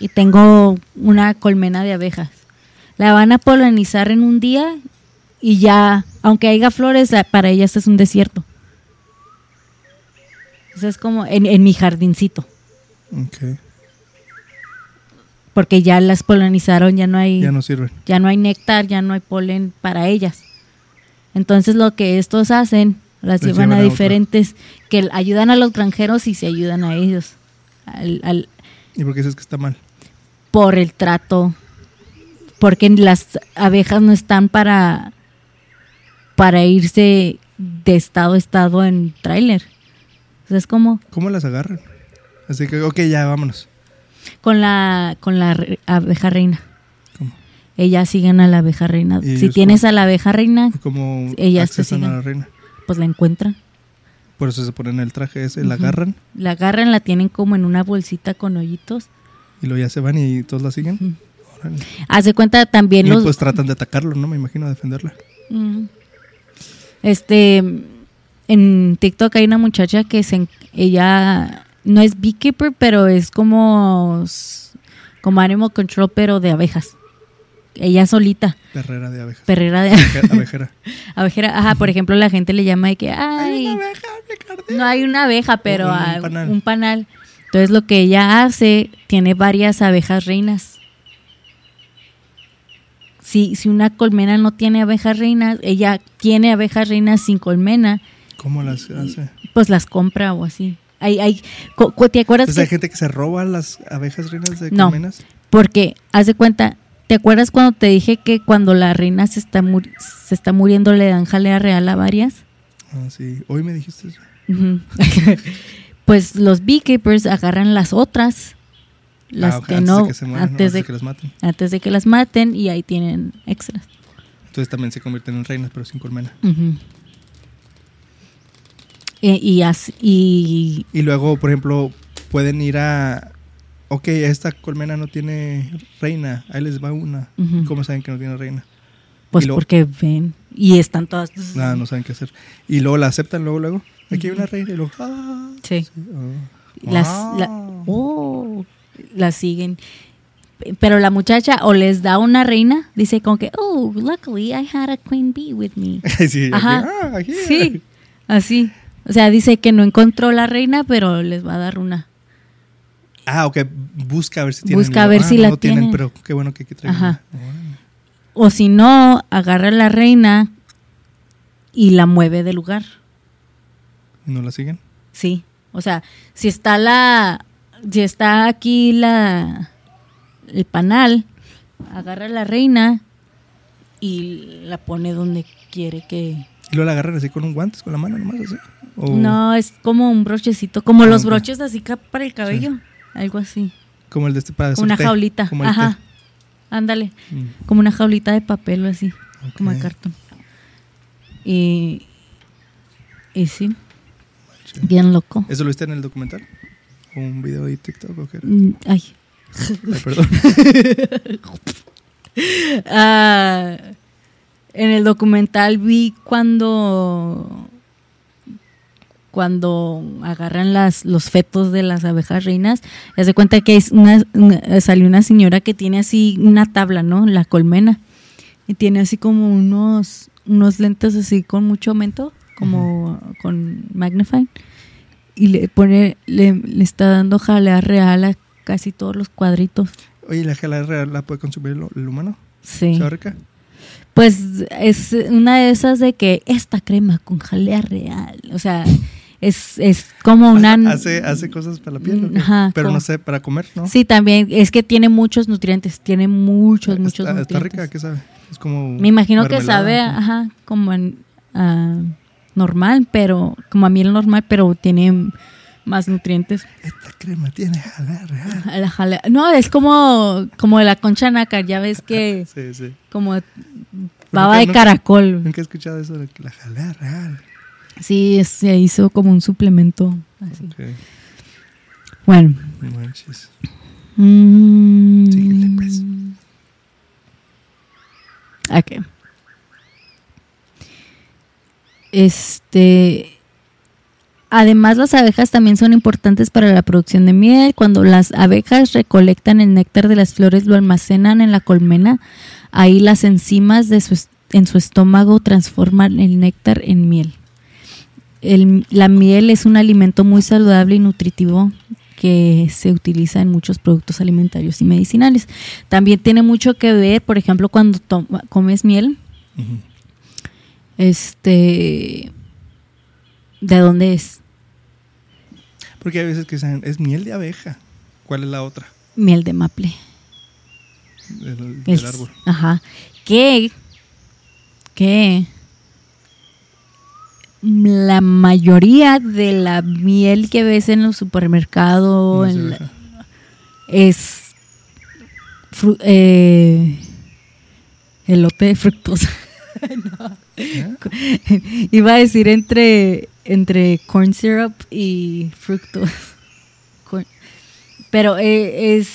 y tengo una colmena de abejas, la van a polinizar en un día y ya, aunque haya flores, la- para ellas es un desierto. Sea, es como en, en mi jardincito, porque ya las polinizaron, ya no hay Ya no sirven. ya no hay néctar, ya no hay polen para ellas. Entonces lo que estos hacen, las llevan llevan a diferentes, que ayudan a los granjeros y se ayudan a ellos. Al- al- ¿Y por qué dices que está mal? por el trato, porque las abejas no están para, para irse de estado a estado en tráiler. O sea, es como ¿Cómo las agarran? Así que, ok, ya, vámonos. con la, con la re- abeja reina. ¿Cómo? Ellas siguen a la abeja reina. ¿Y Si tienes cómo? a la abeja reina, ¿Cómo Ellas te accesan a siguen. la reina? pues la encuentran. Por eso se ponen el traje ese, la agarran La agarran, la tienen como en una bolsita con hoyitos. y luego ya se van y todos la siguen. Hace cuenta también Y los... pues tratan de atacarlo, ¿no? Me imagino defenderla. Ujú. Este, en TikTok hay una muchacha que se, ella no es beekeeper, pero es como, como animal control, pero de abejas. Ella solita, Perrera de abejas. perrera de Abeja- Abejera. abejera. Ajá, por ejemplo, la gente le llama de que, ay, abeja, me cardé. no hay una abeja, pero Un panal. un panal. Entonces lo que ella hace, tiene varias abejas reinas. Si, si una colmena no tiene abejas reinas, ella tiene abejas reinas sin colmena, ¿Cómo las hace? pues las compra o así. Hay, hay, ¿Te acuerdas? Entonces hay que- gente que se roba las abejas reinas de No. colmenas. porque, haz de cuenta, ¿te acuerdas cuando te dije que cuando la reina se está, muri- se está muriendo le dan jalea real a varias? Ah, sí. Hoy me dijiste eso. Pues los beekeepers agarran las otras, las Ah, que antes no, de que se mueran, antes, de, que las maten. antes de que las maten y ahí tienen extras. Entonces también se convierten en reinas, pero sin colmena. Ujú. y, y, as- y- Y luego, por ejemplo, pueden ir a... Ok, esta colmena no tiene reina. Ahí les va una. Ujú. ¿Cómo saben que no tiene reina? pues luego- porque ven y están todas. Nada, no saben qué hacer. Y luego la aceptan, luego, luego. Aquí hay una reina y luego... ah, Sí. oh. Las, Ah. la- oh, las siguen. Pero la muchacha o les da una reina, dice como que, oh, luckily I had a queen bee with me. sí, aquí, Ajá. ah, aquí. Sí, así. O sea, dice que no encontró la reina, pero les va a dar una. Ah, ok. Busca a ver si tienen. Busca a ver luego, si no, la no tienen, tienen. pero qué bueno que aquí traigan. Ajá. O si no, agarra la reina y la mueve de lugar. ¿Y no la siguen? Sí. O sea, si está la. Si está aquí la. El panal, agarra la reina y la pone donde quiere que. ¿Y luego la agarran así con un guante, con la mano nomás así? O No, es como un brochecito, como Ah, los broches así para el cabello. Algo así. Como el de este para Una té, jaulita. Como el Ajá. té. Ándale. Mm, Como una jaulita de papel o así. Como de cartón. Y. Y sí. Bien loco. ¿Eso lo viste en el documental? ¿O un video de TikTok o qué era? Mm, Ay. Ay, perdón. Ah, en el documental vi cuando cuando agarran las, los fetos de las abejas reinas, se hace cuenta que es una, una- salió una señora que tiene así una tabla, ¿no? La colmena. Y tiene así como unos, unos lentes así con mucho aumento, como con magnifying. Y le pone, le, le está dando jalea real a casi todos los cuadritos. Oye, ¿la jalea real la puede consumir el, el humano? Sí. ¿Sabe rica? Pues es una de esas de que esta crema con jalea real. O sea, es, es como una. Hace, hace cosas para la piel. Ajá, pero como- no sé, para comer, ¿no? Sí, también. Es que tiene muchos nutrientes. Tiene muchos, muchos nutrientes. está rica, ¿qué sabe? Es como. Me imagino que sabe, ajá, como en, ah, normal, pero como a miel normal, pero tiene más nutrientes. Esta crema tiene jalea real. La jalea- No, es como, como la concha nácar, ya ves que Sí, sí. como nunca- baba de nunca- caracol. Nunca he escuchado eso de la jalea real. Sí, es- se hizo como un suplemento. Así. Ok, Bueno. no manches. Mm. Síguele, pues. Ok. Este. Además, las abejas también son importantes para la producción de miel. Cuando las abejas recolectan el néctar de las flores, lo almacenan en la colmena. Ahí las enzimas de su en su estómago transforman el néctar en miel. El- la miel es un alimento muy saludable y nutritivo que se utiliza en muchos productos alimentarios y medicinales. También tiene mucho que ver, por ejemplo, cuando comes miel. Este, ¿de dónde es? Porque hay veces que dicen, es miel de abeja. ¿Cuál es la otra? Miel de maple. Del, del Es- árbol. Ajá. Que, que la mayoría de la miel que ves en los supermercados No es la- fru- eh, elote de fructosa. ¿Eh? Iba a decir entre, entre corn syrup y fructosa. Corn- Pero eh, es,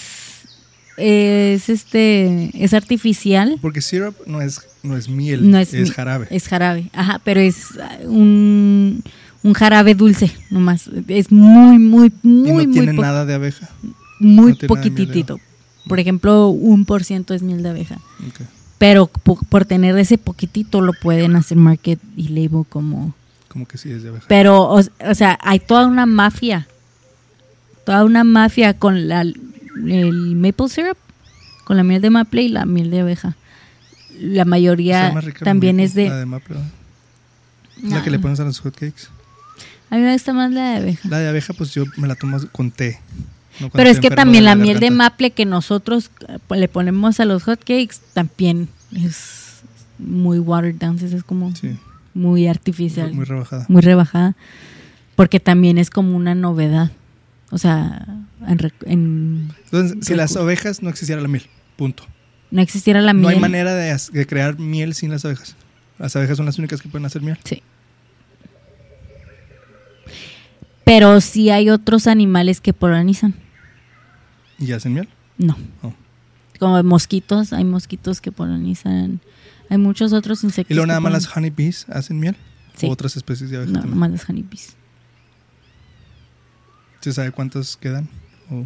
es este es artificial. Porque syrup no es, no es miel, No es, es mi- jarabe. Es jarabe, ajá, pero es ah, un, un jarabe dulce, nomás. Es muy, muy, y muy, no muy, tiene nada de abeja. muy no poquitito. Por ejemplo, un por ciento es miel de abeja. Pero po- por tener ese poquitito lo pueden hacer market y label como... Como que sí es de abeja. Pero, o, o sea, hay toda una mafia. Toda una mafia con la, el maple syrup, con la miel de maple y la miel de abeja. La mayoría también maple, es de... La La que le Ah. pones a los hotcakes. A mí me gusta más la de abeja. La de abeja, pues yo me la tomo con té. No Pero es que también la miel de maple que nosotros eh, le ponemos a los hotcakes también es muy watered down, es como Sí, muy artificial, muy muy, rebajada. porque también es como una novedad. O sea, en re- en- Entonces, si las ovejas no existiera la miel, punto. no existiera la miel. No hay manera de crear miel sin las abejas. Las abejas son las únicas que pueden hacer miel. Sí. Pero sí hay otros animales que polinizan. ¿Y hacen miel? No. Oh. Como mosquitos, hay mosquitos que polinizan. Hay muchos otros insectos. ¿Y luego nada más las honeybees hacen miel? Sí. ¿O otras especies de abejas No, también? nomás las honeybees. ¿Se sabe cuántas quedan? O-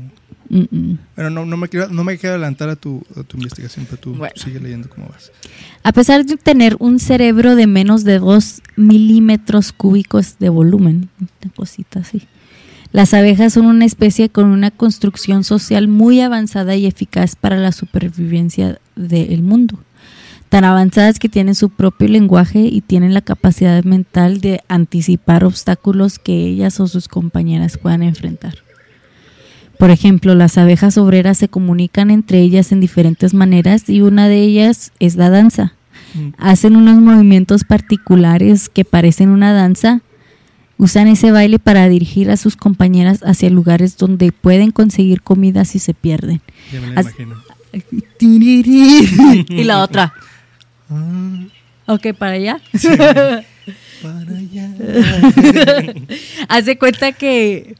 Mm, mm. Bueno, no, no, me quiero, no me quiero adelantar a tu, a tu investigación, pero tú Bueno. sigue leyendo cómo vas. A pesar de tener un cerebro de menos de 2 milímetros cúbicos de volumen, una cosita así, las abejas son una especie con una construcción social muy avanzada y eficaz para la supervivencia del mundo. Tan avanzadas que tienen su propio lenguaje y tienen la capacidad mental de anticipar obstáculos que ellas o sus compañeras puedan enfrentar. Por ejemplo, las abejas obreras se comunican entre ellas en diferentes maneras y una de ellas es la danza. Mm. Hacen unos movimientos particulares que parecen una danza. Usan ese baile para dirigir a sus compañeras hacia lugares donde pueden conseguir comida si se pierden. Ya me la imagino. y la otra. Ah, Ok, para allá. para allá. Haz de cuenta que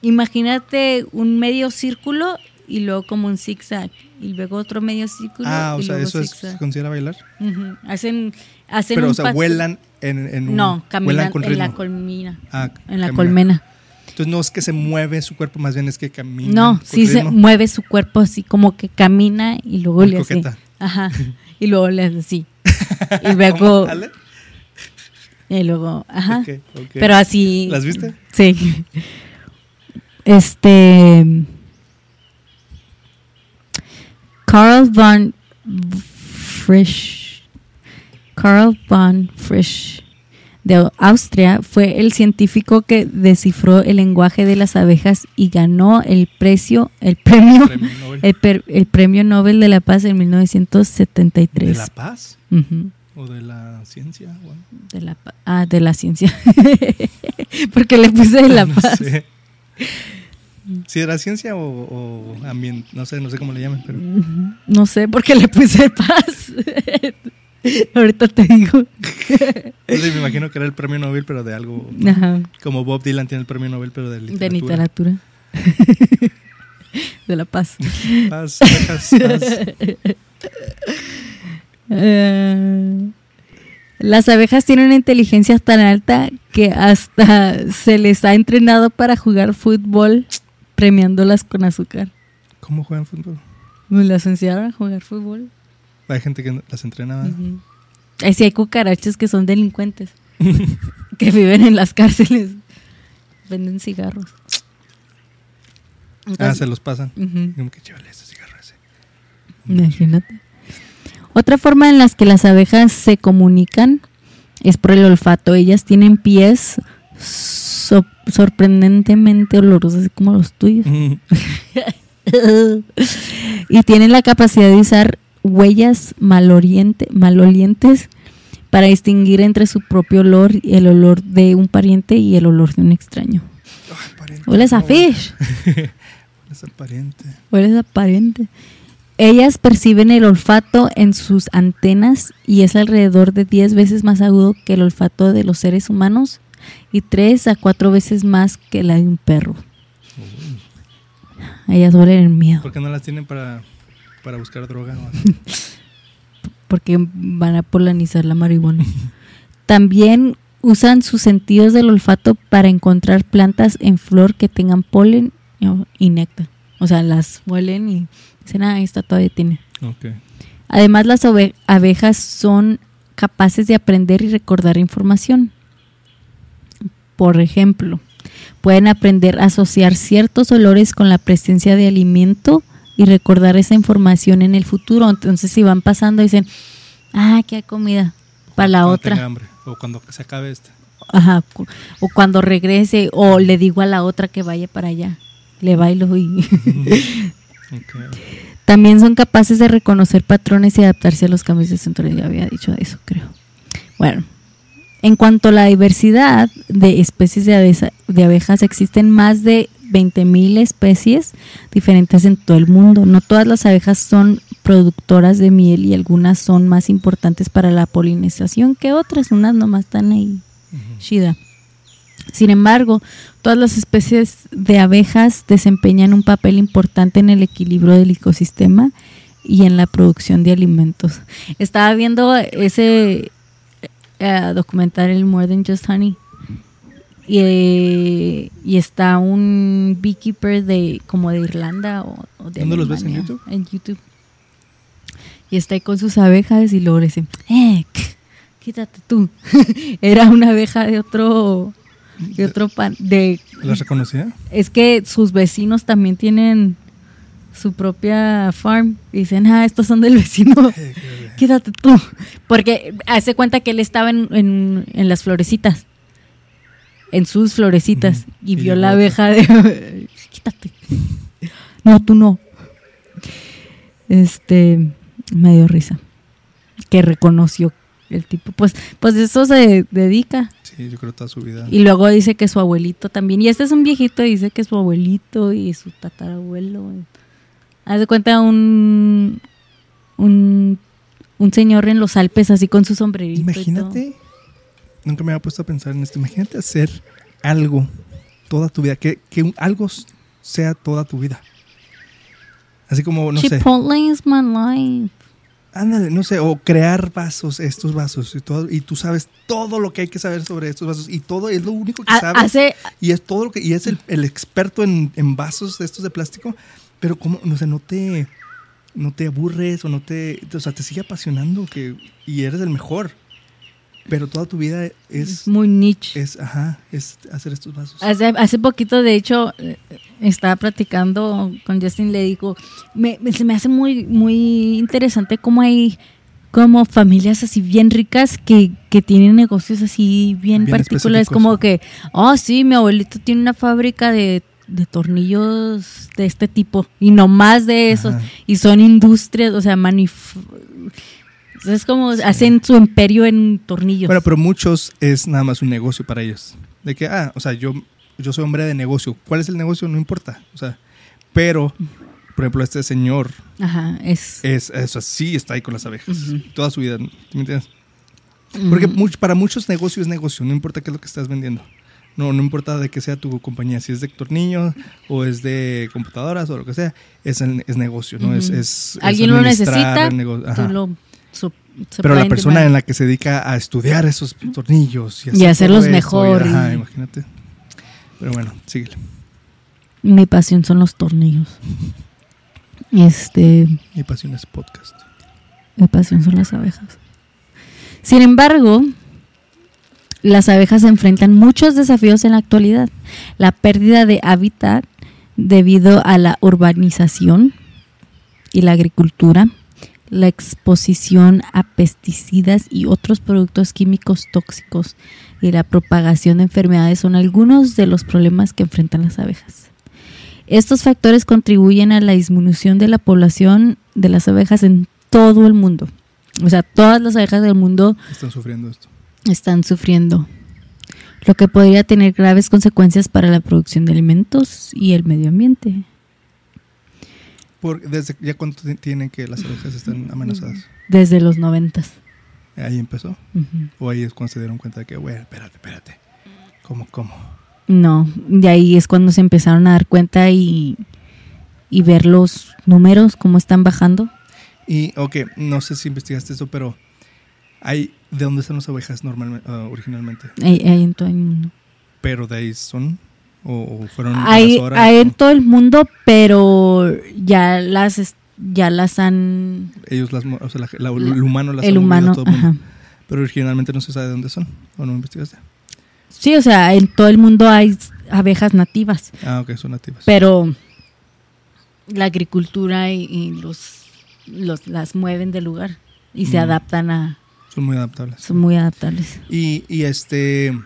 imagínate un medio círculo y luego como un zigzag y luego otro medio círculo Ah, o y sea, luego eso es, se considera bailar. Hacen hacen Pero, un o sea, vuelan en, en un- No, con en la colmena. Ah, En la camina. colmena. Entonces no es que se mueve su cuerpo, más bien es que camina. No, sí se mueve su cuerpo así como que camina y luego Muy le hace. coqueta. Ajá. Y luego le hace así. Y luego. Y luego. Ajá. Pero así. ¿Las viste? Sí. Este. Carl von Frisch. Carl von Frisch de Austria fue el científico que descifró el lenguaje de las abejas y ganó el precio, el premio, Premio Nobel. el, per- el premio Nobel de la Paz en ¿De 1973. la paz? ¿O de la ciencia? Bueno, De la, ah, de la ciencia. Porque le puse de la no paz. sé. Si era ciencia o, o ambiente, no sé, no sé cómo le llaman, pero. No sé por qué le puse paz. Ahorita te digo. Entonces, me imagino que era el premio Nobel, pero de algo Ajá. como Bob Dylan tiene el premio Nobel, pero de literatura. De literatura. de la paz. Paz, paz. Eh, las abejas tienen una inteligencia tan alta que hasta se les ha entrenado para jugar fútbol premiándolas con azúcar. ¿Cómo juegan fútbol? Me las enseñaron a jugar fútbol. Hay gente que las entrena. Ahí sí hay cucarachas que son delincuentes, que viven en las cárceles, venden cigarros. Ah, se los pasan. Como que chévere ese cigarro ese. Imagínate. Otra forma en las que las abejas se comunican es por el olfato. Ellas tienen pies so- sorprendentemente olorosos, así como los tuyos. y tienen la capacidad de usar huellas maloriente, malolientes para distinguir entre su propio olor y el olor de un pariente y el olor de un extraño. Hueles a fish. Hueles a pariente. Hueles a pariente. Ellas perciben el olfato en sus antenas y es alrededor de 10 veces más agudo que el olfato de los seres humanos y 3 a 4 veces más que la de un perro. Ellas huelen el miedo ¿Por qué no las tienen para, para buscar droga? porque van a polinizar la marihuana. También usan sus sentidos del olfato para encontrar plantas en flor que tengan polen y néctar. O sea, las huelen y dicen, ah, esta todavía tiene. Ok. Además, las abejas son capaces de aprender y recordar información. Por ejemplo, pueden aprender a asociar ciertos olores con la presencia de alimento y recordar esa información en el futuro. Entonces, si van pasando, dicen, ah, qué hay comida para la Cuando otra. hambre. O cuando se acabe esta. Ajá. O cuando regrese, o le digo a la otra que vaya para allá. Le bailo y... También son capaces de reconocer patrones y adaptarse a los cambios de centro. Ya había dicho eso, creo. Bueno, en cuanto a la diversidad de especies de, de abejas, existen más de 20.000 especies diferentes en todo el mundo. No todas las abejas son productoras de miel y algunas son más importantes para la polinización que otras. Unas nomás están ahí. Shida. Sin embargo, todas las especies de abejas desempeñan un papel importante en el equilibrio del ecosistema y en la producción de alimentos. Estaba viendo ese eh, documental, el More Than Just Honey, y, y está un beekeeper de como de Irlanda o, o de ¿Dónde los ves, en YouTube? En YouTube. Y está ahí con sus abejas y luego le dice, eh, quítate tú. Era una abeja de otro, de otro pan, de ¿Las reconocía? es que sus vecinos también tienen su propia farm. Y dicen, ah, estos son del vecino. Quédate tú. Porque hace cuenta que él estaba en, en- en las florecitas. En sus florecitas. Y Y vio la abeja de. Quítate. No, tú no. Este. Me dio risa. Que reconoció el tipo. Pues, pues eso se dedica. Sí, yo creo toda su vida. Y luego dice que su abuelito también. Y este es un viejito y dice que su abuelito y su tatarabuelo. Haz de cuenta un, un, un señor en los Alpes así con su sombrerito. Imagínate, nunca me había puesto a pensar en esto. Imagínate hacer algo toda tu vida, que, que algo sea toda tu vida. Así como, no sé, Chipotle is my life. Ándale, no sé, o crear vasos, estos vasos y todo, y tú sabes todo lo que hay que saber sobre estos vasos y todo es lo único que Ha- sabes hace, y es todo lo que y es el, el experto en, en vasos de estos de plástico, pero como no sé, no te no te aburres o no te, o sea, te sigue apasionando que y eres el mejor. Pero toda tu vida es muy niche. es ajá, es hacer estos vasos. Hace, hace poquito, de hecho, eh, estaba platicando con Justin, le digo, me, me- se me hace muy, muy interesante cómo hay como familias así bien ricas que, que tienen negocios así bien, Bien particulares, como que, oh sí, mi abuelito tiene una fábrica de, de tornillos de este tipo y no más de esos, Ajá. y son industrias, o sea, manif es como hacen su imperio en tornillos. Bueno, pero muchos es nada más un negocio para ellos. De que, ah, o sea, yo, yo soy hombre de negocio. ¿Cuál es el negocio? No importa. O sea, pero, por ejemplo, este señor Ajá, es... es, es así, está ahí con las abejas. Toda su vida. ¿Me entiendes? Porque much- para muchos negocio es negocio, no importa qué es lo que estás vendiendo. No, no importa de qué sea tu compañía, si es de tornillos o es de computadoras o lo que sea, es, el- es negocio, ¿no? Es, es- es Alguien lo necesita, tú lo su- Pero la persona demand. en la que se dedica a estudiar esos tornillos y, Y hacerlos mejor y- ajá, y- imagínate. Pero bueno, síguele. Mi pasión son los tornillos. Este, Mi pasión es podcast. mi pasión son las abejas. Sin embargo, las abejas enfrentan muchos desafíos en la actualidad. La pérdida de hábitat debido a la urbanización y la agricultura, la exposición a pesticidas y otros productos químicos tóxicos y la propagación de enfermedades son algunos de los problemas que enfrentan las abejas. Estos factores contribuyen a la disminución de la población de las abejas en todo el mundo. O sea, todas las abejas del mundo Están sufriendo esto. están sufriendo, lo que podría tener graves consecuencias para la producción de alimentos y el medio ambiente. Desde ya cuánto ti- tienen que las abejas están amenazadas. Desde los noventas. Ahí empezó. O ahí es cuando se dieron cuenta de que, bueno, espérate, espérate. ¿Cómo, cómo? No, de ahí es cuando se empezaron a dar cuenta y, y ver los números, cómo están bajando. Y, ok, no sé si investigaste eso, pero hay, ¿de dónde están las abejas normalmente, ah, originalmente? Ahí, ahí en todo el mundo. Pero de ahí son, o, o fueron Hay, hay en todo el mundo, pero ya las ya las han ellos las, o sea, la- la- el humano las el ha humano, todo el mundo. ajá. Pero originalmente no se sabe de dónde son, o no investigaste. Sí, o sea, en todo el mundo hay abejas nativas, Ah, ok, son nativas. pero la agricultura y, y los, los las mueven del lugar y se Mm. adaptan a son muy adaptables. son muy adaptables. Y, y este,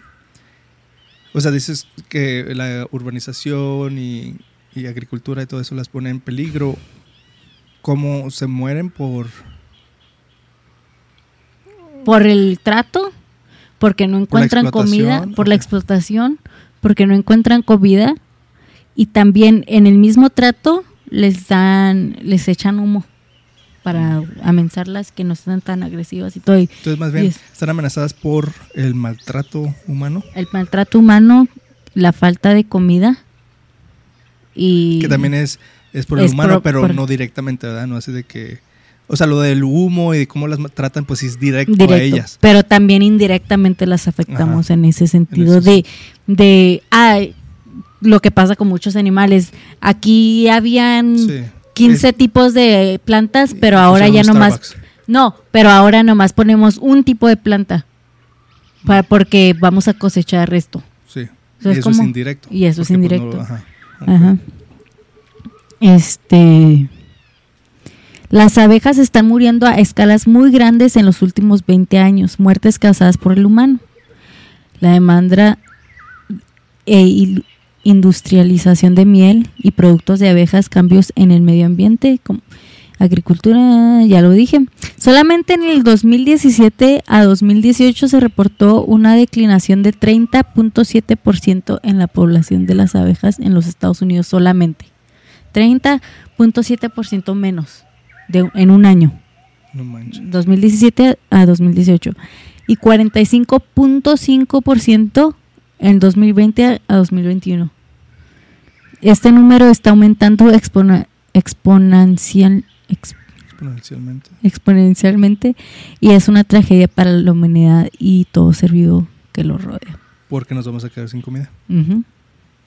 o sea, dices que la urbanización y, y agricultura y todo eso las pone en peligro. ¿Cómo se mueren por...? Por el trato, porque no encuentran comida, por la explotación, porque no encuentran comida y también en el mismo trato les dan les echan humo para amenazarlas que no sean tan agresivas y todo. Entonces, más bien, Yes. están amenazadas por el maltrato humano, el maltrato humano, la falta de comida y que también es, es por el Es humano, por- pero por- no directamente, ¿verdad? No así de que... O sea, lo del humo y de cómo las tratan, pues es directo, a directo, ellas. pero también indirectamente las afectamos en ese sentido de de ay, lo que pasa con muchos animales. Aquí habían Sí. 15 tipos de plantas, pero ahora ya nomás Starbucks. no, pero ahora nomás ponemos un tipo de planta. Para, porque vamos a cosechar esto. Sí. O sea, y es eso es como- indirecto. y eso es pues, indirecto. no- ajá. Ajá. Este. Las abejas están muriendo a escalas muy grandes en los últimos 20 años, muertes causadas por el humano. La demanda e il- industrialización de miel y productos de abejas, cambios en el medio ambiente, como agricultura, ya lo dije. Solamente en el 2017 a 2018 se reportó una declinación de 30.7% en la población de las abejas en los Estados Unidos solamente. 30.7% menos de, en un año, No manches. 2017 a 2018. Y 45.5% en 2020 a 2021. Este número está aumentando exponencial, ex- Exponencialmente. exponencialmente y es una tragedia para la humanidad y todo ser vivo que lo rodea. Porque nos vamos a quedar sin comida.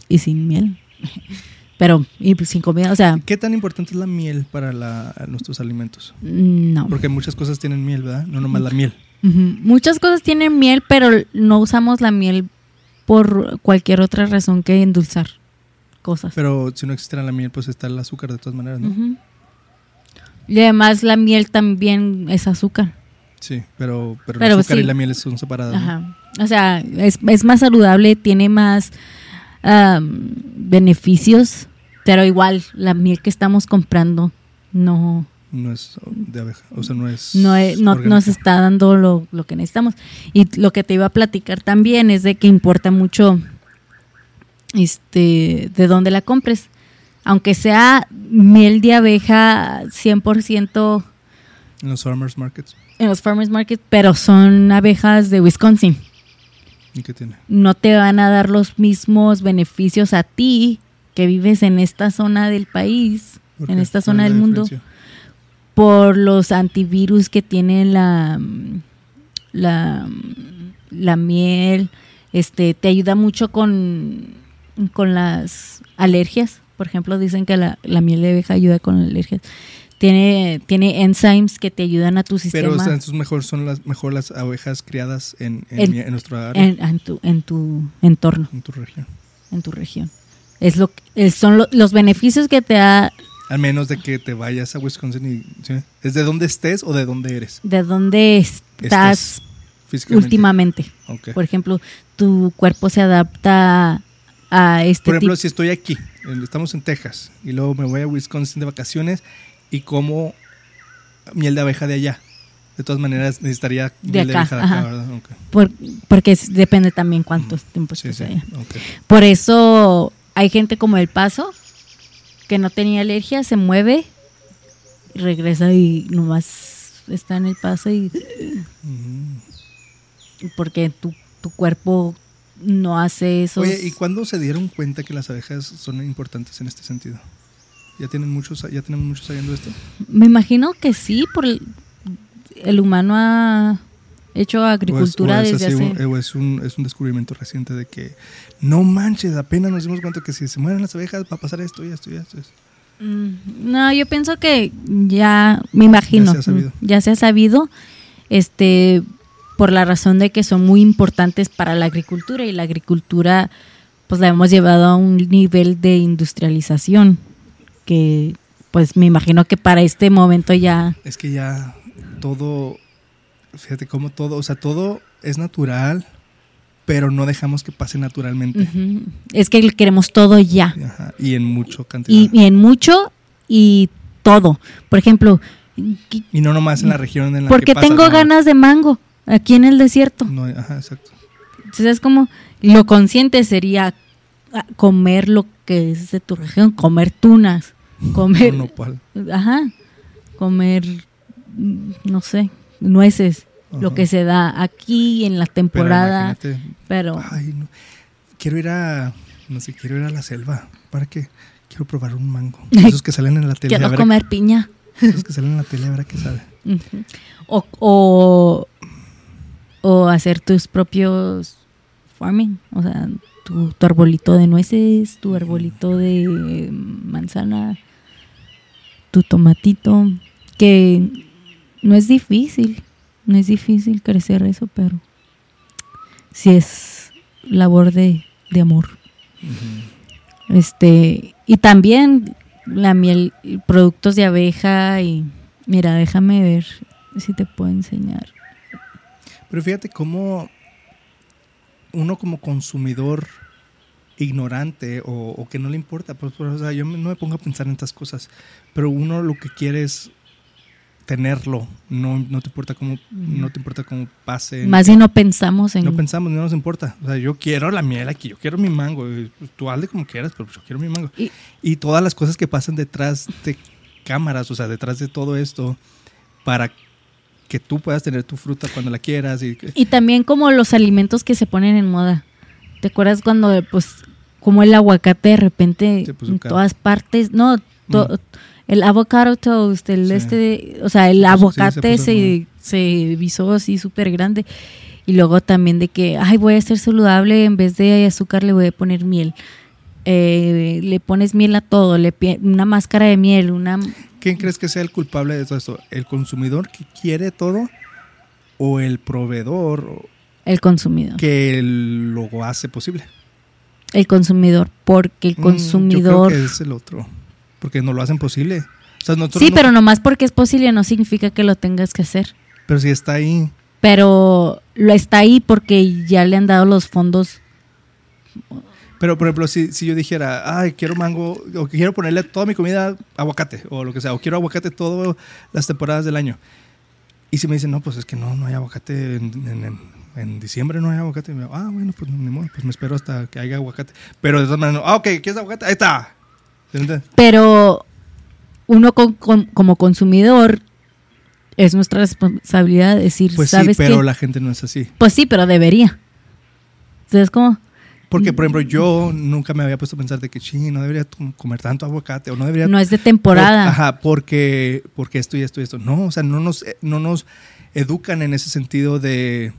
Y sin miel. Pero, y pues sin comida, o sea, ¿Qué tan importante es la miel para la- nuestros alimentos? no. Porque muchas cosas tienen miel, ¿verdad? No nomás la miel. Muchas cosas tienen miel, pero no usamos la miel por cualquier otra razón que endulzar cosas. Pero si no existiera la miel, pues está el azúcar de todas maneras, ¿no? Y además la miel también es azúcar. Sí, pero, pero, Pero el azúcar sí. y la miel son separadas. ¿no? Ajá. O sea, es, es más saludable, tiene más beneficios, pero igual la miel que estamos comprando no, No es de abeja, o sea, no es. no, e- no nos está dando lo, lo que necesitamos. Y lo que te iba a platicar también es de que importa mucho este de dónde la compres. Aunque sea miel de abeja 100% En los farmers markets. en los farmers market, pero son abejas de Wisconsin. ¿Y qué tiene? No te van a dar los mismos beneficios a ti que vives en esta zona del país, ¿Por en esta ¿Cuál zona del mundo. diferencia? por los antivirus que tiene la, la, la miel. Este, te ayuda mucho con, con las alergias. Por ejemplo, dicen que la, la miel de abeja ayuda con alergias. Tiene, tiene enzymes que te ayudan a tu sistema Pero o sea, entonces mejor son las mejor las abejas criadas en, en, En- mi- en nuestra área, en, en, en tu, en tu entorno, tu región. en tu región. Es lo, es- son lo- los beneficios que te da Al menos de que te vayas a Wisconsin y. ¿sí? ¿Es de dónde estés o de dónde eres? de dónde estás últimamente. Por ejemplo, tu cuerpo se adapta a este Por ejemplo, tipo. si estoy aquí, estamos en Texas, y luego me voy a Wisconsin de vacaciones y como miel de abeja de allá. De todas maneras, necesitaría De miel de acá, abeja de acá. ¿verdad? Por- porque es- depende también cuántos tiempos Sí, sí. allá. ok. Por eso hay gente como el paso que no tenía alergia, se mueve, y regresa y nomás está en el paso y porque tu, tu cuerpo no hace eso. Oye, ¿y cuándo se dieron cuenta que las abejas son importantes en este sentido? ¿Ya tienen muchos, ya tenemos muchos sabiendo esto? Me imagino que sí, por el, el humano ha hecho agricultura o es, o es desde así, hace... o es un, es un descubrimiento reciente de que no manches, apenas nos dimos cuenta que si se mueren las abejas va a pasar esto y esto y esto. y esto. Mm, No, yo pienso que ya, me imagino, Ya se ha sabido. ya se ha sabido, este, por la razón de que son muy importantes para la agricultura y la agricultura, pues la hemos llevado a un nivel de industrialización que, pues me imagino que para este momento ya, Es que ya todo, fíjate cómo todo, o sea, todo es natural, pero no dejamos que pase naturalmente. es que queremos todo ya. Ajá, Y en mucho cantidad. Y, y en mucho y todo. Por ejemplo, Y no nomás en la región en la porque que pasa, tengo ganas de mango aquí en el desierto. No, ajá, exacto. Entonces es como lo consciente sería ah, comer lo que es de tu región, comer tunas, comer, No nopal. ajá, comer, no sé, nueces, lo que se da aquí en la Pero temporada, imagínate, pero, Ay, no. Quiero ir a, no sé, quiero ir a la selva. ¿Para qué? Quiero probar un mango. Esos que salen en la tele. a quiero ver- comer piña. Esos que salen en la tele, a ver a qué sabe. Ujú. o, o, o hacer tus propios farming, o sea, tu, tu arbolito de nueces, tu arbolito de manzana, tu tomatito, que no es difícil, no es difícil crecer eso, pero sí es labor de, de amor. Este, y también la miel, productos de abeja y mira, déjame ver si te puedo enseñar. Pero fíjate cómo uno como consumidor ignorante o, o que no le importa, pues, pues, o sea, yo no me pongo a pensar en estas cosas, pero uno lo que quiere es tenerlo, no, no te importa cómo, no te importa cómo pase. Más si no pensamos en No pensamos, no nos importa. O sea, yo quiero la miel aquí, yo quiero mi mango. pues, tú hazle como quieras, pero yo quiero mi mango. Y- Y, todas las cosas que pasan detrás de cámaras, o sea, detrás de todo esto, para que tú puedas tener tu fruta cuando la quieras. Y, Y también como los alimentos que se ponen en moda. ¿Te acuerdas cuando, pues, como el aguacate de repente puso en todas partes? No, to- el avocado toast, el Sí. este, o sea, el sí, aguacate se se, visó así súper grande. Y luego también de que, ay, voy a ser saludable, en vez de azúcar le voy a poner miel. Eh, le pones miel a todo, le una máscara de miel, una... ¿Quién crees que sea el culpable de todo esto? ¿El consumidor que quiere todo o el proveedor El consumidor. que lo hace posible? El consumidor, porque el Mm, consumidor... Yo creo que es el otro, porque no lo hacen posible. O sea, Sí, no- pero nomás porque es posible no significa que lo tengas que hacer. pero si está ahí, Pero lo está ahí porque ya le han dado los fondos. Pero, por ejemplo, si, si yo dijera, ay, quiero mango, o quiero ponerle toda mi comida aguacate, o lo que sea, o quiero aguacate todas las temporadas del año. Y si me dicen, no, pues es que no, no hay aguacate en, en- en- en diciembre, no hay aguacate. Y me digo, ah, bueno, pues ni modo, pues me espero hasta que haya aguacate. Pero de todas maneras, no, ah, ok, ¿quieres aguacate? Ahí está. ¿Sí? Pero uno con- con- como consumidor es nuestra responsabilidad decir, Pues sí, ¿sabes pero qué? la gente no es así. Pues sí, pero debería. Entonces, como, Porque, por ejemplo, yo nunca me había puesto a pensar de que, sí, no debería comer tanto aguacate, o no debería no es de temporada. Por- ajá, porque, porque esto y esto y esto. No, o sea, no nos, eh, no nos educan en ese sentido de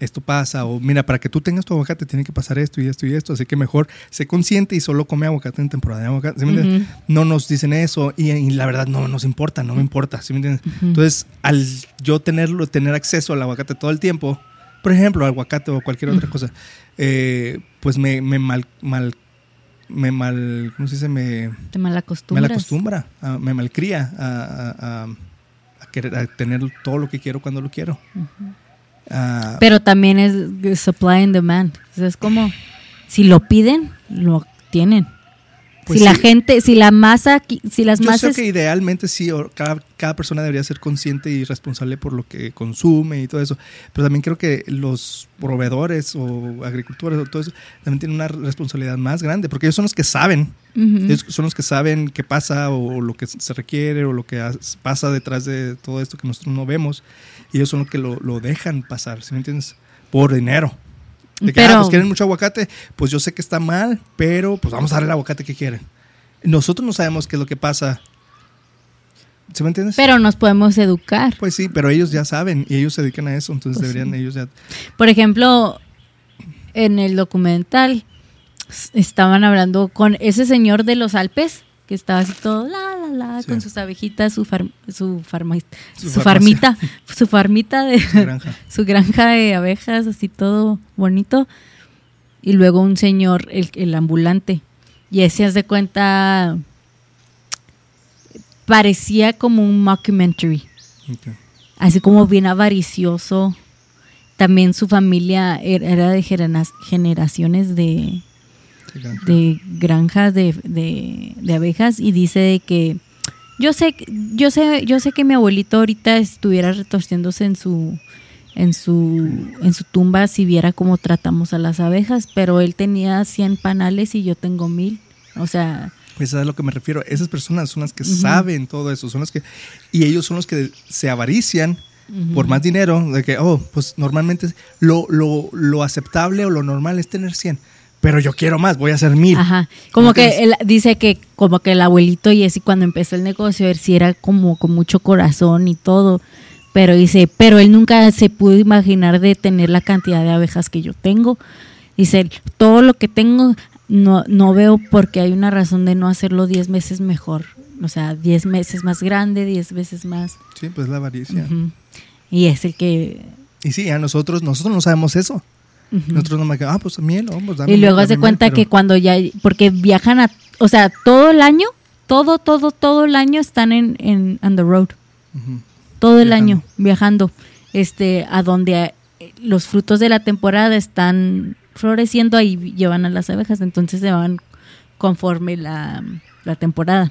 esto pasa, o mira, para que tú tengas tu aguacate tiene que pasar esto y esto y esto, así que mejor sé consciente y solo come aguacate en temporada de aguacate. ¿sí me entiendes? Ujú. No nos dicen eso y, y la verdad no nos importa, no me importa, ¿sí me entiendes? Entonces, al yo tenerlo, tener acceso al aguacate todo el tiempo, por ejemplo, aguacate o cualquier otra cosa, eh, pues me, me mal, mal, me mal, ¿cómo se dice? Me, Te me malacostumbras. la acostumbra, a- me malcría a, a- querer a tener todo lo que quiero cuando lo quiero. Ah, Pero también es supply and demand. O sea, es como, si lo piden, lo tienen. Pues si la gente, si la masa, si las yo masas... que idealmente sí, cada, cada persona debería ser consciente y responsable por lo que consume y todo eso, pero también creo que los proveedores o agricultores o todo eso también tienen una responsabilidad más grande, porque ellos son los que saben, ellos son los que saben qué pasa o lo que se requiere o lo que pasa detrás de todo esto que nosotros no vemos, y ellos son los que lo, lo dejan pasar, ¿sí me entiendes? Por dinero. De que, ah, Pero- pues quieren mucho aguacate, pues yo sé que está mal, pero pues vamos a darle el aguacate que quieren. Nosotros no sabemos qué es lo que pasa. ¿Sí me entiendes? Pero nos podemos educar. pues sí, pero ellos ya saben y ellos se dedican a eso, entonces Pues deberían sí. ellos ya... Por ejemplo, en el documental estaban hablando con ese señor de los Alpes que estaba así todo la la la Sí. con sus abejitas, su far- su, farma- Su farmita, su farmita de su granja. su granja de abejas, así todo bonito. Y luego un señor, el, el ambulante. Y ese, haz de cuenta, parecía como un mockumentary. Ok. Así como bien avaricioso. También su familia er- era de generaciones de, Granja. de granjas de, de- de abejas y dice de que yo sé que- yo sé yo sé que mi abuelito ahorita estuviera retorciéndose en su en su en su tumba si viera cómo tratamos a las abejas pero él tenía 100 panales y yo tengo mil o sea Pues es a lo que me refiero. Esas personas son las que saben todo eso, son las que... Y ellos son los que se avarician por más dinero, de que, oh, pues normalmente lo, lo, lo aceptable o lo normal es tener 100, pero yo quiero más, voy a hacer mil. Ajá. Como ¿Cómo que él dice que como que el abuelito Jesse cuando empezó el negocio él sí era como con mucho corazón y todo, pero dice, pero él nunca se pudo imaginar de tener la cantidad de abejas que yo tengo. Dice, todo lo que tengo no no veo porque hay una razón de no hacerlo 10 meses mejor. O sea, 10 meses más grande, 10 veces más. Sí, pues la avaricia. Y es el que Y sí, a nosotros, nosotros no sabemos eso. Ujú. Nosotros no me ah, pues miel, oh, pues dame Y luego hace cuenta miel, que pero- cuando ya, porque viajan a, o sea, todo el año, todo, todo, todo el año están en, en on the road, todo el Viajando. año viajando, este, a donde eh, los frutos de la temporada están floreciendo, ahí llevan a las abejas, entonces se van conforme la, la temporada.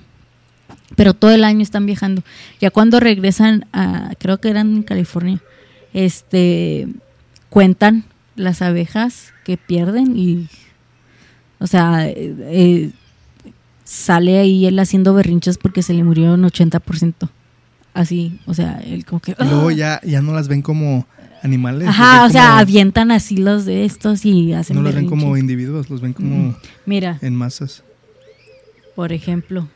Pero todo el año están viajando. Ya cuando regresan a, creo que eran en California, este, cuentan las abejas que pierden y, o sea, eh, eh, sale ahí él haciendo berrinches porque se le murió un 80%. Así, o sea, él como que... Y luego "Ah". ya, ya no las ven como animales. Ajá, o sea, como- avientan así los de estos y hacen No los ven como individuos, los ven como. Mira, en masas. por ejemplo,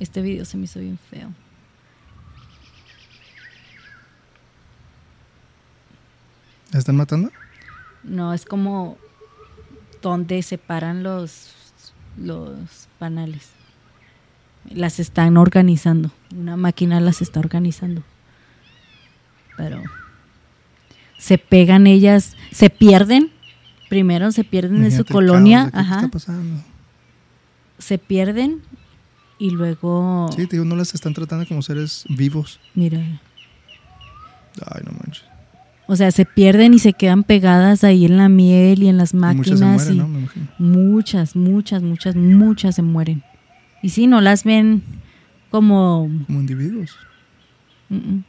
Este video se me hizo bien feo. ¿La están matando? No, es como donde separan los, los panales. Las están organizando. Una máquina las está organizando. Pero se pegan ellas, se pierden. Primero se pierden de su Imagínate colonia. caos de qué Ajá. está pasando? Se pierden y luego. Sí, te digo, no las están tratando como seres vivos. Mira. Ay, no manches. O sea, se pierden y se quedan pegadas ahí en la miel y en las máquinas. muchas se mueren, y. Muchas, muchas, muchas, muchas se mueren. Y sí, no las ven como... Como individuos. No.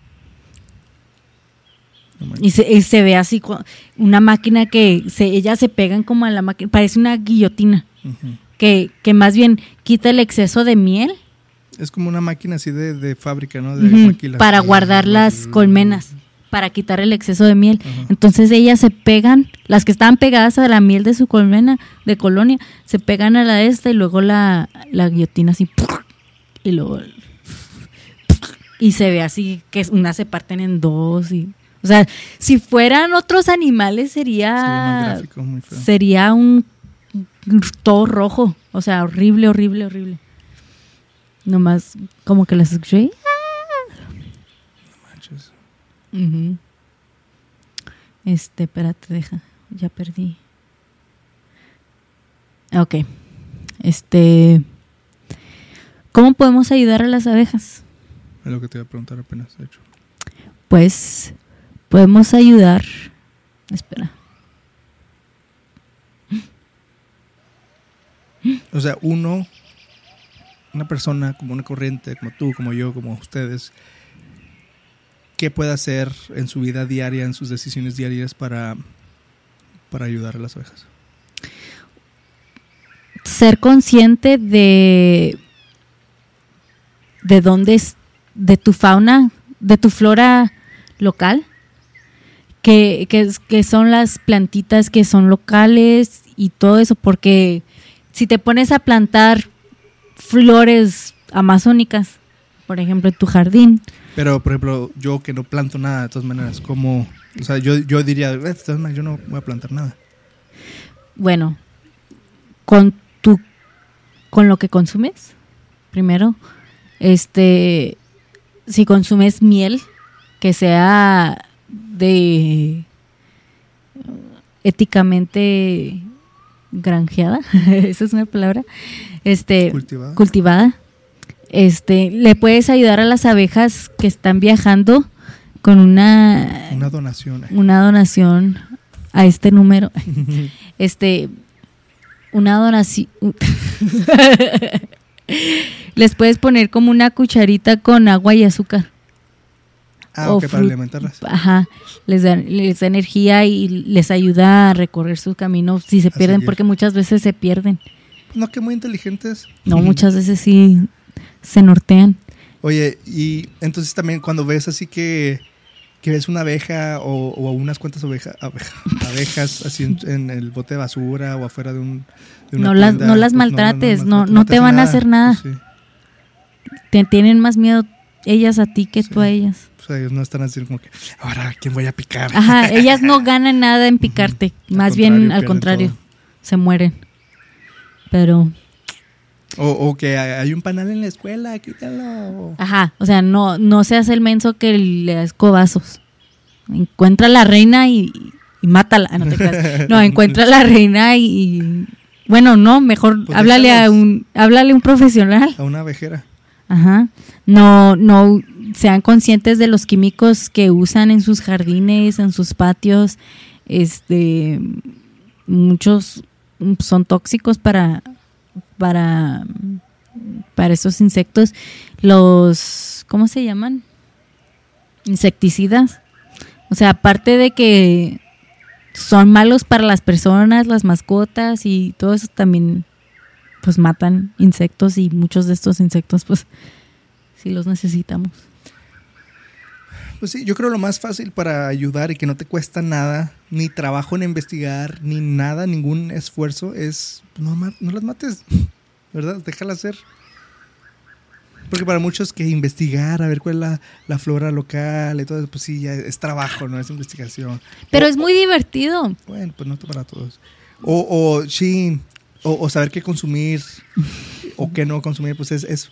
Y se, y se ve así, una máquina que se, ellas se pegan como a la máquina, parece una guillotina, que, que más bien quita el exceso de miel Es como una máquina así de, de fábrica, ¿no? De maquila. para guardar las colmenas, para quitar el exceso de miel. Entonces ellas se pegan, las que estaban pegadas a la miel de su colmena, de colonia, se pegan a la de esta y luego la, la guillotina así, y luego... Y se ve así que unas se parten en dos y... O sea, si fueran otros animales Sería más sería... gráfico, muy feo. Sería un... Todo rojo. O sea, horrible, horrible, horrible. Nomás como que las escuché. Manches. Ujú. Este, espérate, deja. Ya perdí. Ok. Este. ¿Cómo podemos ayudar a las abejas? Es lo que te iba a preguntar apenas, de hecho. Pues podemos ayudar. Espera. O sea, uno, una persona como una corriente, como tú, como yo, como ustedes, ¿qué puede hacer en su vida diaria, en sus decisiones diarias para, para ayudar a las abejas? Ser consciente de. de dónde es. de tu fauna, de tu flora local. Que, que, que son las plantitas que son locales y todo eso, porque si te pones a plantar flores amazónicas, por ejemplo, en tu jardín, Pero, por ejemplo, yo que no planto nada, de todas maneras, como, o sea, yo, yo diría, "Eh, de todas maneras, yo no voy a plantar nada. bueno, con tu con lo que consumes, primero, este si consumes miel que sea de éticamente granjeada, esa es una palabra, este Cultivada. cultivada, este le puedes ayudar a las abejas que están viajando con una Una donación. una donación a este número. Este, una donación. Les puedes poner como una cucharita con agua y azúcar. Ah, o ok, para alimentarlas. Ajá, les da, les da energía y les ayuda a recorrer su camino si se A pierden, seguir. porque muchas veces se pierden. No, que muy inteligentes. No, muchas veces sí se nortean. Oye, y entonces también cuando ves así que, que ves una abeja o, o unas cuantas oveja- abeja- abejas así en, en el bote de basura o afuera de un... de una No las- tienda, no las pues maltrates, no- no te van a hacer nada. Pues sí. Te tienen más miedo ellas a ti que Sí. tú a ellas. O sea, ellos no están así como que, ahora, ¿quién voy a picar? Ajá, ellas no ganan nada en picarte, más bien al contrario, todo. se mueren. Pero, O, o que hay un panal en la escuela, quítalo. ajá, o sea, no, no seas el menso que le das cobazos. Encuentra a la reina y, y mátala. Ah, No, te creas. no, encuentra a la reina y, y- bueno, no, mejor Pues háblale a un, háblale a un profesional. A una abejera. Ajá. No, no sean conscientes de los químicos que usan en sus jardines, en sus patios. Este, muchos son tóxicos para, para, para esos insectos. Los, ¿cómo se llaman? Insecticidas. O sea, aparte de que son malos para las personas, las mascotas y todo eso también pues matan insectos y muchos de estos insectos pues sí los necesitamos. Pues sí, yo creo lo más fácil para ayudar y que no te cuesta nada, ni trabajo en investigar, ni nada, ningún esfuerzo, es no, ma- no las mates, ¿verdad? Déjalas ser. Porque para muchos que investigar, a ver cuál es la, la flora local y todo eso, pues sí, ya es trabajo, no es investigación. Pero O- es muy divertido. Bueno, pues no para todos. O, o sí, o, o saber qué consumir o qué no consumir, pues es, es,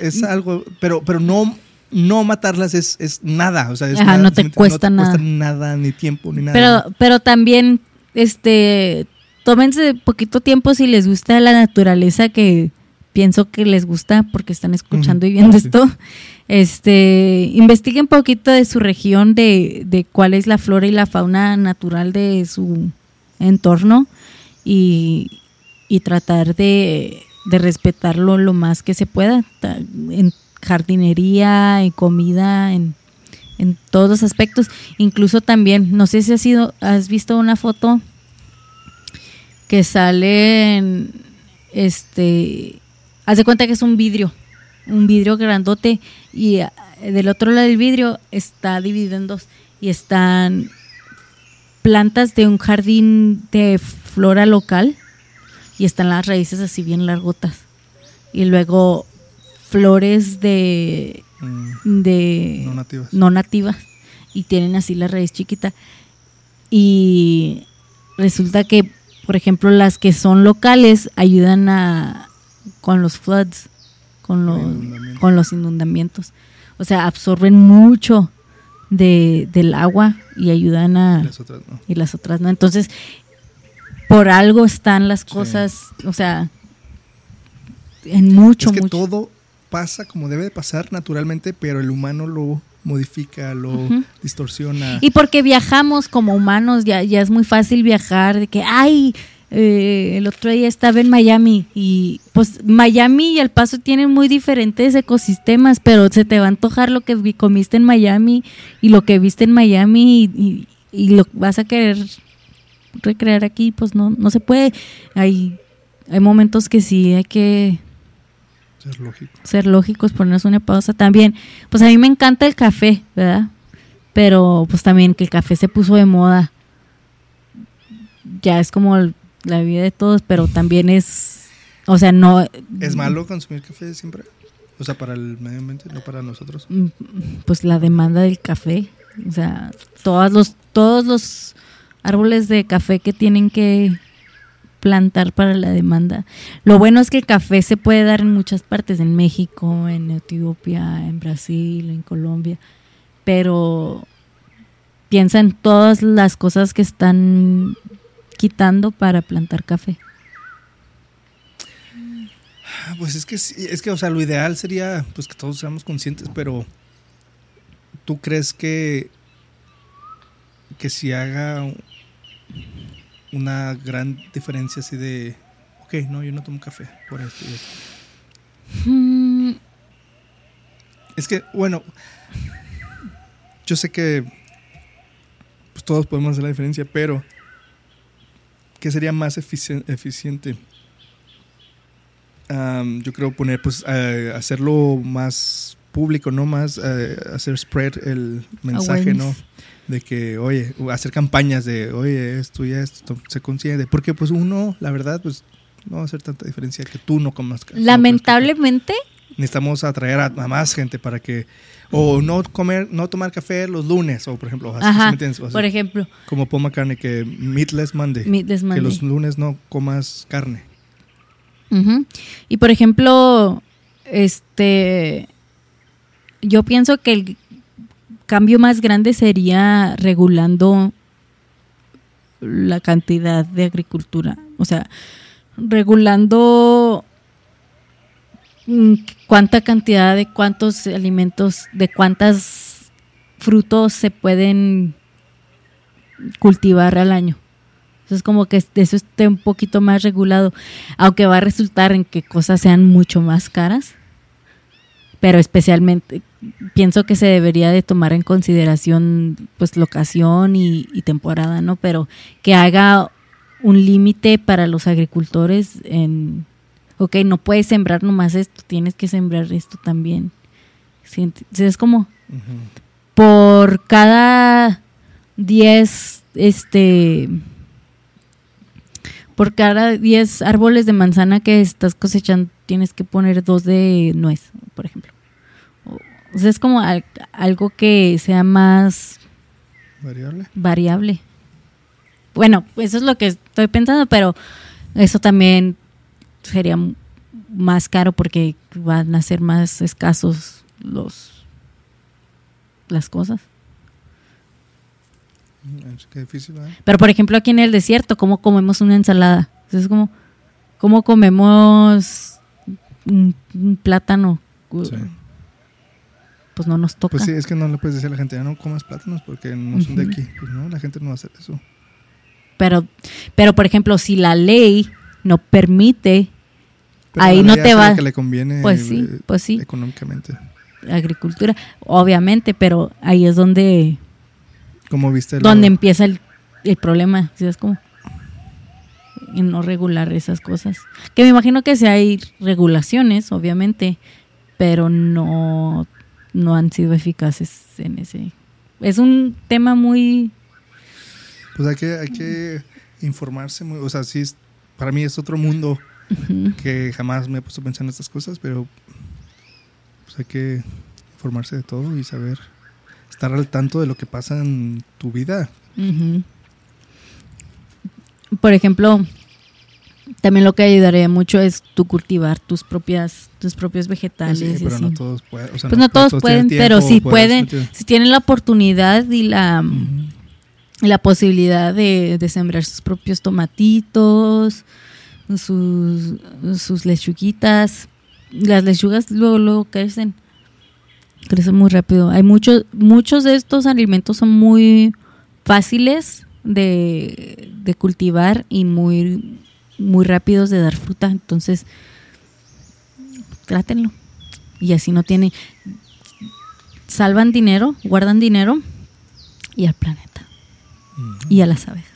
es algo, pero, pero no, no matarlas es, es nada. O sea, es Ajá, nada, no te cuesta no te nada. cuesta nada, ni tiempo, ni nada. Pero, pero también, este, tómense poquito tiempo si les gusta la naturaleza, que pienso que les gusta porque están escuchando y viendo esto. Este, investiguen poquito de su región, de, de cuál es la flora y la fauna natural de su entorno y, y tratar de, de respetarlo lo más que se pueda, en jardinería, en comida, en, en todos los aspectos. Incluso también, no sé si has, sido, has visto una foto que sale en, este, haz de cuenta que es un vidrio, un vidrio grandote y ah, del otro lado del vidrio está dividido en dos y están plantas de un jardín de flora local y están las raíces así bien largotas y luego flores de Mm, de no nativas. no nativas y tienen así la raíz chiquita. Y resulta que por ejemplo las que son locales ayudan a con los floods con los con los inundamientos. O sea absorben mucho de, del agua y ayudan a Las otras no. y las otras no. Entonces por algo están las cosas o sea en mucho es que mucho. todo pasa como debe de pasar naturalmente, pero el humano lo modifica, lo distorsiona. Y porque viajamos como humanos, ya, ya es muy fácil viajar, de que, ay, eh, el otro día estaba en Miami y pues Miami y El Paso tienen muy diferentes ecosistemas, pero se te va a antojar lo que comiste en Miami y lo que viste en Miami y, y- y lo vas a querer recrear aquí, pues no, no se puede. Hay, hay momentos que sí hay que Es lógico. ser lógicos, ponernos una pausa también. Pues a mí me encanta el café, ¿verdad? Pero pues también que el café se puso de moda. Ya es como el- la vida de todos, pero también es, o sea, no... ¿Es malo consumir café siempre? O sea, para el medio ambiente, no para nosotros. Mm, Pues la demanda del café, o sea, todos los, todos los árboles de café que tienen que plantar para la demanda. Lo bueno es que el café se puede dar en muchas partes, en México, en Etiopía, en Brasil, en Colombia, pero piensa en todas las cosas que están quitando para plantar café. Pues es que es que, o sea, lo ideal sería pues que todos seamos conscientes, pero ¿tú crees que que si haga una gran diferencia así de ok, no, yo no tomo café por esto y esto? Mm, Es que, bueno, yo sé que pues, todos podemos hacer la diferencia, pero ¿qué sería más eficien- eficiente? Am, yo creo poner, pues, eh, hacerlo más público, ¿no? Más eh, hacer spread el mensaje, ¿no? De que, oye, hacer campañas de, oye, esto y esto, se consigue. Porque, pues, uno, la verdad, pues, no va a hacer tanta diferencia que tú no comas. ca- no comas café lamentablemente, necesitamos atraer a, a más gente para que o no comer no tomar café los lunes o por ejemplo así, por ejemplo, como Paul McCartney que meatless Monday Meatless que Monday. los lunes no comas carne Ujú. Y por ejemplo, este, yo pienso que el cambio más grande sería regulando la cantidad de agricultura, o sea, regulando mm, cuánta cantidad de cuántos alimentos, de cuántas frutos se pueden cultivar al año. Entonces como que eso esté un poquito más regulado, aunque va a resultar en que cosas sean mucho más caras, pero especialmente pienso que se debería de tomar en consideración pues locación y, y temporada, ¿no? Pero que haga un límite para los agricultores en, ok, no puedes sembrar nomás esto, tienes que sembrar esto también. Es como por cada 10 este por cada 10 árboles de manzana que estás cosechando tienes que poner dos de nuez, por ejemplo. O, sea, es como al- algo que sea más Variable. variable. Bueno, eso es lo que estoy pensando, pero eso también sería más caro porque van a ser más escasos los las cosas. Mm, Qué difícil. Pero por ejemplo aquí en el desierto, ¿cómo comemos una ensalada? Es como ¿cómo comemos un, un plátano? Sí. Pues no nos toca. Pues sí, es que no le puedes decir a la gente, ya no comas plátanos porque no son de Ujú. aquí. Pues no, la gente no va a hacer eso. Pero pero por ejemplo, si la ley no permite Pero Ahí no te va- lo que le conviene Pues sí, eh, pues sí. económicamente. agricultura, obviamente, pero ahí es donde Como viste lo- donde empieza el, el problema, ¿sí? es como en no regular esas cosas. Que me imagino que sí hay regulaciones, obviamente, pero no no han sido eficaces en ese. Es un tema muy Pues hay que, hay que informarse. muy- o sea, sí, es- para mí es otro mundo que jamás me he puesto a pensar en estas cosas, pero pues hay que informarse de todo y saber estar al tanto de lo que pasa en tu vida. Por ejemplo, también lo que ayudaría mucho es tú cultivar tus propias tus propios vegetales. Sí, pero no todos pueden. o sea, Pues no todos pueden, tiempo, pero si pueden, si tienen la oportunidad y la, la posibilidad de, de sembrar sus propios tomatitos, sus, sus lechuguitas, las lechugas luego, luego crecen, crecen muy rápido. Hay muchos, muchos de estos alimentos son muy fáciles de, de cultivar y muy, muy rápidos de dar fruta, entonces trátenlo. Y así no tienen, salvan dinero, guardan dinero y al planeta y a las abejas.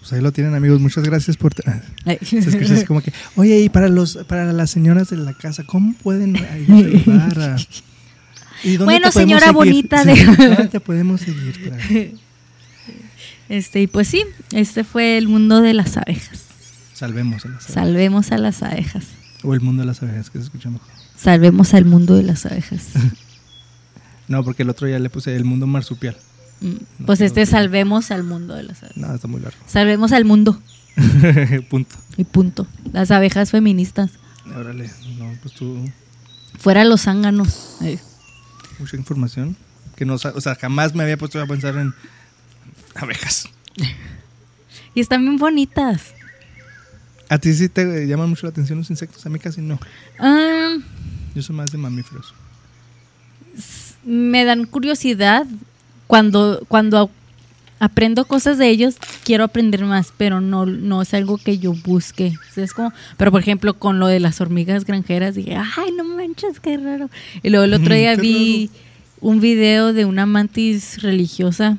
Pues ahí lo tienen, amigos. Muchas gracias por. como que, oye, y para los para las señoras de la casa, ¿cómo pueden ayudar a- ¿Y dónde Bueno, te señora seguir? bonita de- ¿Dónde te podemos seguir? para- Este, y pues sí, este fue el mundo de las abejas. Salvemos a las abejas. Salvemos a las abejas. O el mundo de las abejas, que se escucha mejor. Salvemos al mundo de las abejas. No, porque el otro ya le puse el mundo marsupial. Mm, Pues este salvemos al mundo de las abejas. No, está muy largo. Salvemos al mundo Punto. y punto. Las abejas feministas. Órale, no, pues tú, Fuera los zánganos. Mucha información. Que no, o sea, jamás me había puesto a pensar en abejas. Y están bien bonitas. ¿A ti sí te llaman mucho la atención los insectos? A mí casi no. Ah, Yo soy más de mamíferos. me dan curiosidad cuando cuando aprendo cosas de ellos quiero aprender más pero no no es algo que yo busque O sea, es como pero por ejemplo con lo de las hormigas granjeras dije ay no manches qué raro y luego el otro día vi un video de una mantis religiosa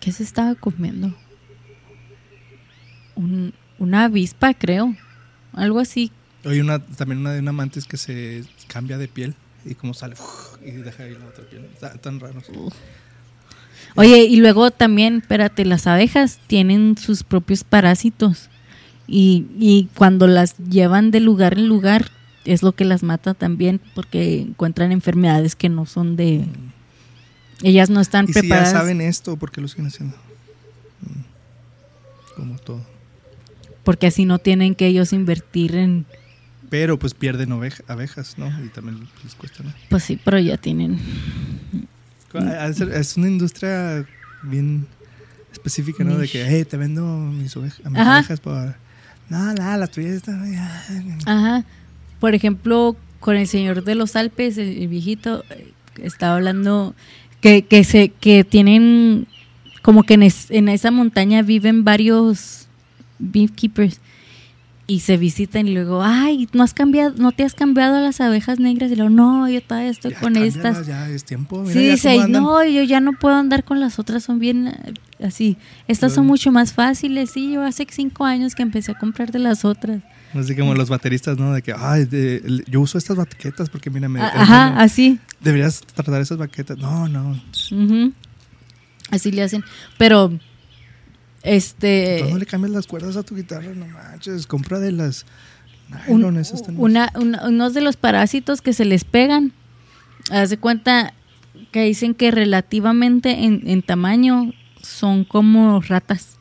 que se estaba comiendo Un- una avispa creo algo así Hay una, también una de una mantis que se cambia de piel y como sale y deja ahí la otra piel. Está- tan raros. Oye, y luego también, espérate, las abejas tienen sus propios parásitos. Y, y cuando las llevan de lugar en lugar, es lo que las mata también, porque encuentran enfermedades que no son de. Ellas no están Y si ya preparadas. saben esto, ¿por qué lo siguen haciendo? Mm. Como todo. Porque así no tienen que ellos invertir en. Pero pues pierden oveja- abejas, ¿no? Y también les cuesta, ¿no? Pues sí, pero ya tienen. Es una industria bien específica, ¿no? De que, hey, te vendo mis, ovejas, mis ovejas por... No, no, la tuya está... Ajá. Por ejemplo, con el señor de los Alpes, el, el viejito, eh, estaba hablando que, que se que tienen como que en, es- en esa montaña viven varios beekeepers y se visitan y luego, ay, no has cambiado, no te has cambiado a las abejas negras y luego, no, yo todavía estoy Ya, con estas. Ya es tiempo. mira Sí, dice, no, yo ya no puedo andar con las otras, son bien eh, así. Estas son mucho más fáciles. Sí, yo hace cinco años que empecé a comprar de las otras. Así como los bateristas, ¿no? De que, ay, de- yo uso estas baquetas porque, mira, me... Ah, Ajá, así. Deberías tratar esas baquetas. No, no. Así le hacen. Pero, este. Tú no le cambias las cuerdas a tu guitarra, no manches. Compra de las un- una, una- unos de los parásitos que se les pegan. Haz de cuenta que dicen que relativamente en, en tamaño son como ratas.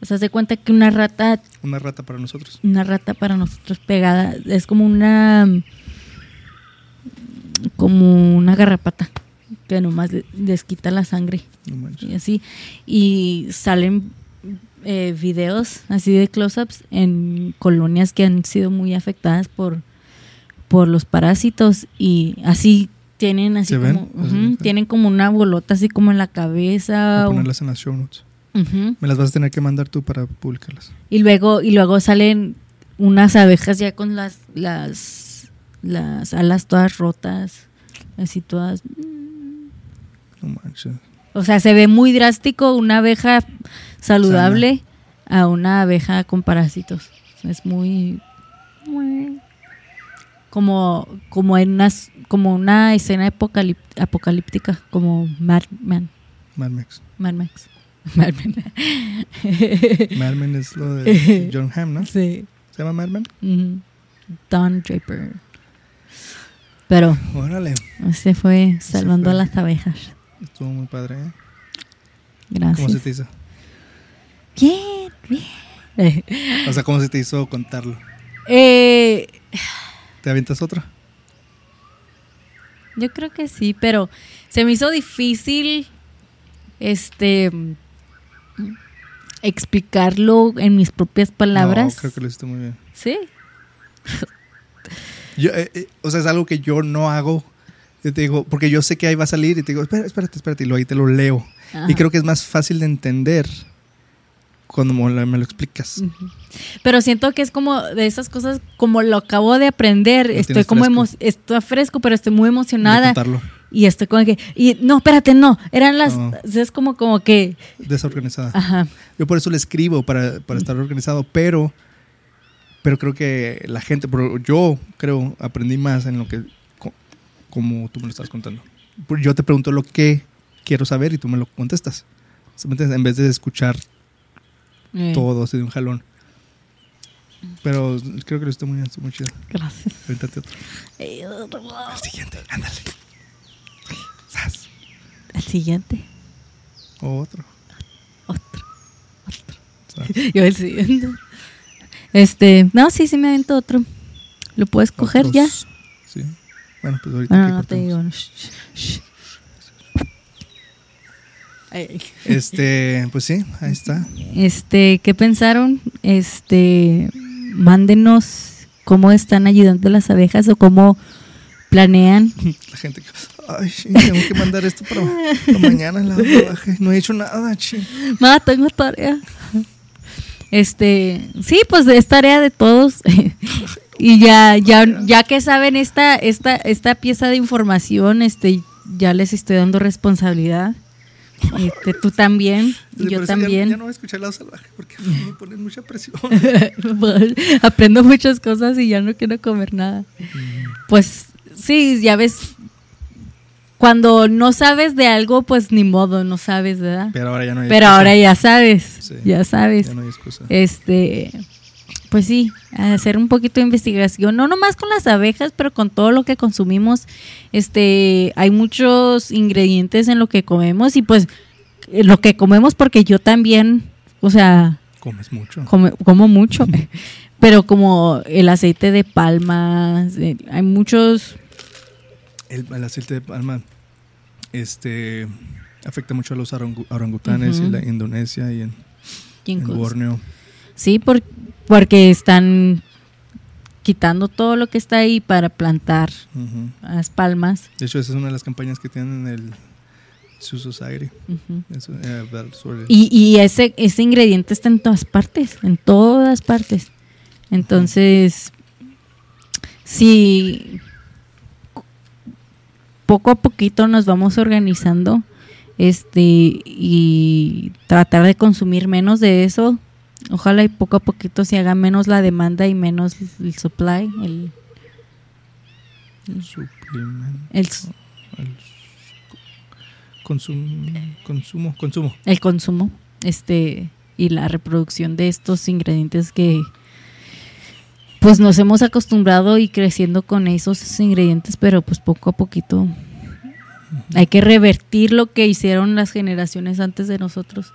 O sea, haz de cuenta que una rata, Una rata para nosotros. una rata para nosotros pegada, es como una como una garrapata que nomás le- les quita la sangre No y así. Y salen eh, videos así de close-ups en colonias que han sido muy afectadas por, por los parásitos y así tienen así como tienen como una bolota así como en la Voy cabeza o- ponerlas en las show notes. Me las vas a tener que mandar tú para publicarlas. y luego y luego salen unas abejas ya con las las las alas todas rotas así todas No manches. O sea, se ve muy drástico una abeja saludable a una abeja con parásitos. Es muy como como en unas como una escena apocalíptica como Mad Men, Mad Max. Mad Max. Mad Men. Mad Men es lo de John Hamm, ¿no? sí. ¿Se llama Mad Men? Ujú. Don Draper. Pero Órale. este fue salvando fue. a las abejas. Estuvo muy padre, ¿eh? Gracias. ¿Cómo se te hizo? Bien, bien. O sea, ¿cómo se te hizo contarlo? Eh, ¿Te avientas otra? Yo creo que sí, pero se me hizo difícil este explicarlo en mis propias palabras. No, creo que lo hiciste muy bien. Sí. Yo, eh, eh, o sea, es algo que yo no hago. Yo te digo, porque yo sé que ahí va a salir y te digo, espera, espérate, espérate, y luego ahí te lo leo. Ajá. Y creo que es más fácil de entender cuando me lo, explicas. Pero siento que es como de esas cosas, como lo acabo de aprender, estoy como emo- estoy fresco, pero estoy muy emocionada y estoy como que y no, espérate, no, eran las No. es como como que Desorganizada. ajá. Yo por eso le escribo, para, para estar organizado, pero, pero creo que la gente, pero yo creo, aprendí más en lo que, como tú me lo estás contando. Porque Yo te pregunto lo que quiero saber y tú me lo contestas. En vez de escuchar Eh, todo así de un jalón. Pero creo que lo estoy muy, muy chido. Gracias. Avéntate otro. El siguiente, ándale. Sas. El siguiente, Otro. otro. Sas. Yo el siguiente. Este, no, sí, sí me avento otro. ¿Lo puedes coger Otros. ya? Bueno, pues ahorita Bueno, no te digo. shh, shh. Ay. Este, pues sí, ahí está. Este, ¿qué pensaron? Este, mándenos cómo están ayudando las abejas o cómo planean. La gente, que, ay, tengo que mandar esto para, para mañana en la trabaje. No he hecho nada, ching. Ma, tengo tarea. Este, sí, pues es tarea de todos. y ya, ya, ya que saben esta, esta, esta pieza de información, este, ya les estoy dando responsabilidad. Este, tú también, y yo ya- también. Ya, no voy a escuchar lado salvaje porque me ponen mucha presión. Aprendo muchas cosas y ya no quiero comer nada. Pues sí, ya ves, cuando no sabes de algo, pues ni modo, no sabes, ¿verdad? Pero ahora ya no hay Pero excusa. ahora ya sabes, Sí. ya sabes. Ya no hay excusa. Este, pues sí, hacer un poquito de investigación, no nomás con las abejas, pero con todo lo que consumimos. Este, hay muchos ingredientes en lo que comemos y pues eh, lo que comemos porque yo también, o sea, Comes mucho. come- como mucho, pero como el aceite de palma, eh, hay muchos, El, el aceite de palma este, afecta mucho a los orangu- orangutanes Ujú. en la Indonesia y en, en. Borneo. Sí, por- porque están quitando todo lo que está ahí para plantar las palmas. De hecho, esa es una de las campañas que tienen el Sioux Society. Eso, eh, sobre- Y, y ese, ese ingrediente está en todas partes, en todas partes. Entonces, si poco a poquito nos vamos organizando este y tratar de consumir menos de eso, ojalá y poco a poquito se haga menos la demanda y menos el supply, el, Suplemento. el, el consum- consumo, consumo. el consumo este y la reproducción de estos ingredientes que pues nos hemos acostumbrado y creciendo con esos ingredientes, pero pues poco a poquito hay que revertir lo que hicieron las generaciones antes de nosotros.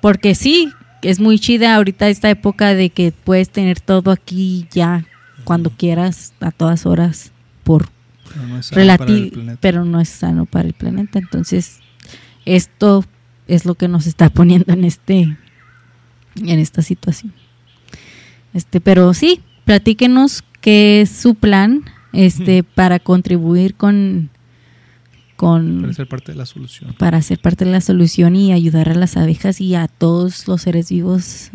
Porque sí, es muy chida ahorita esta época de que puedes tener todo aquí ya cuando quieras, a todas horas, por Pero no es sano para el relativo, planeta. pero no es sano para el planeta. Entonces, esto es lo que nos está poniendo en este en esta situación. Este, pero sí, platíquenos qué es su plan este para contribuir con con Para ser parte de la solución. para ser parte de la solución y ayudar a las abejas y a todos los seres vivos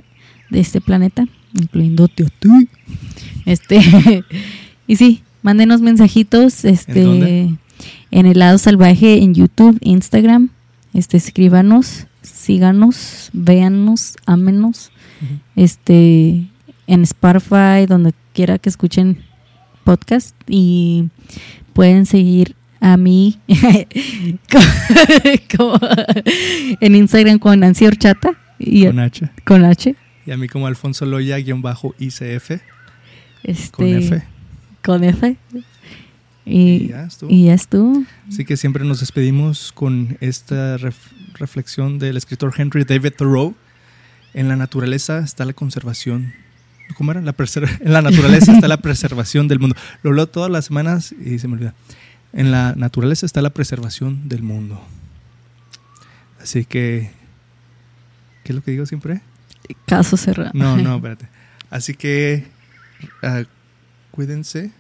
de este planeta, incluyéndote a ti. Este, y sí, mándenos mensajitos este, dónde? en el lado salvaje en YouTube, Instagram. Este, escríbanos, síganos, véannos, ámenos. Este, en Spotify, donde quiera que escuchen podcast y pueden seguir a mí como- en Instagram con Nancy Horchata y Con H. con H. Y a mí como Alfonso Loya, guion bajo ICF, Este, con F. Con F. Y Y, ya estuvo. y ya estuvo. Así que siempre nos despedimos con esta ref- reflexión del escritor Henry David Thoreau. En la naturaleza está la conservación. ¿Cómo era? La en la naturaleza está la preservación del mundo. Lo leo todas las semanas y se me olvida. En la naturaleza está la preservación del mundo. Así que... ¿Qué es lo que digo siempre? Caso cerrado. No, no, espérate. Así que... ah, cuídense.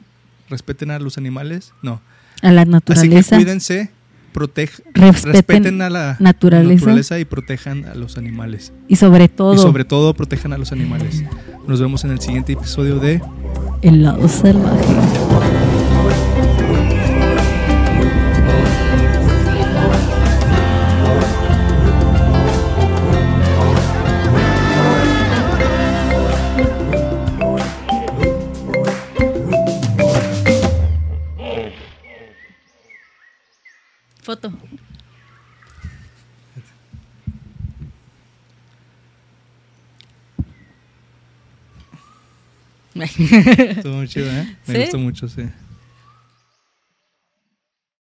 Respeten a los animales. No. A la Así que naturaleza. cuídense. Protej, respeten, respeten a la naturaleza. y protejan a los animales. y sobre todo Y sobre todo protejan a los animales. Nos vemos en el siguiente episodio de el lado salvaje. Foto. Estuvo muy chido, ¿eh? Me ¿Sí? gustó mucho, sí.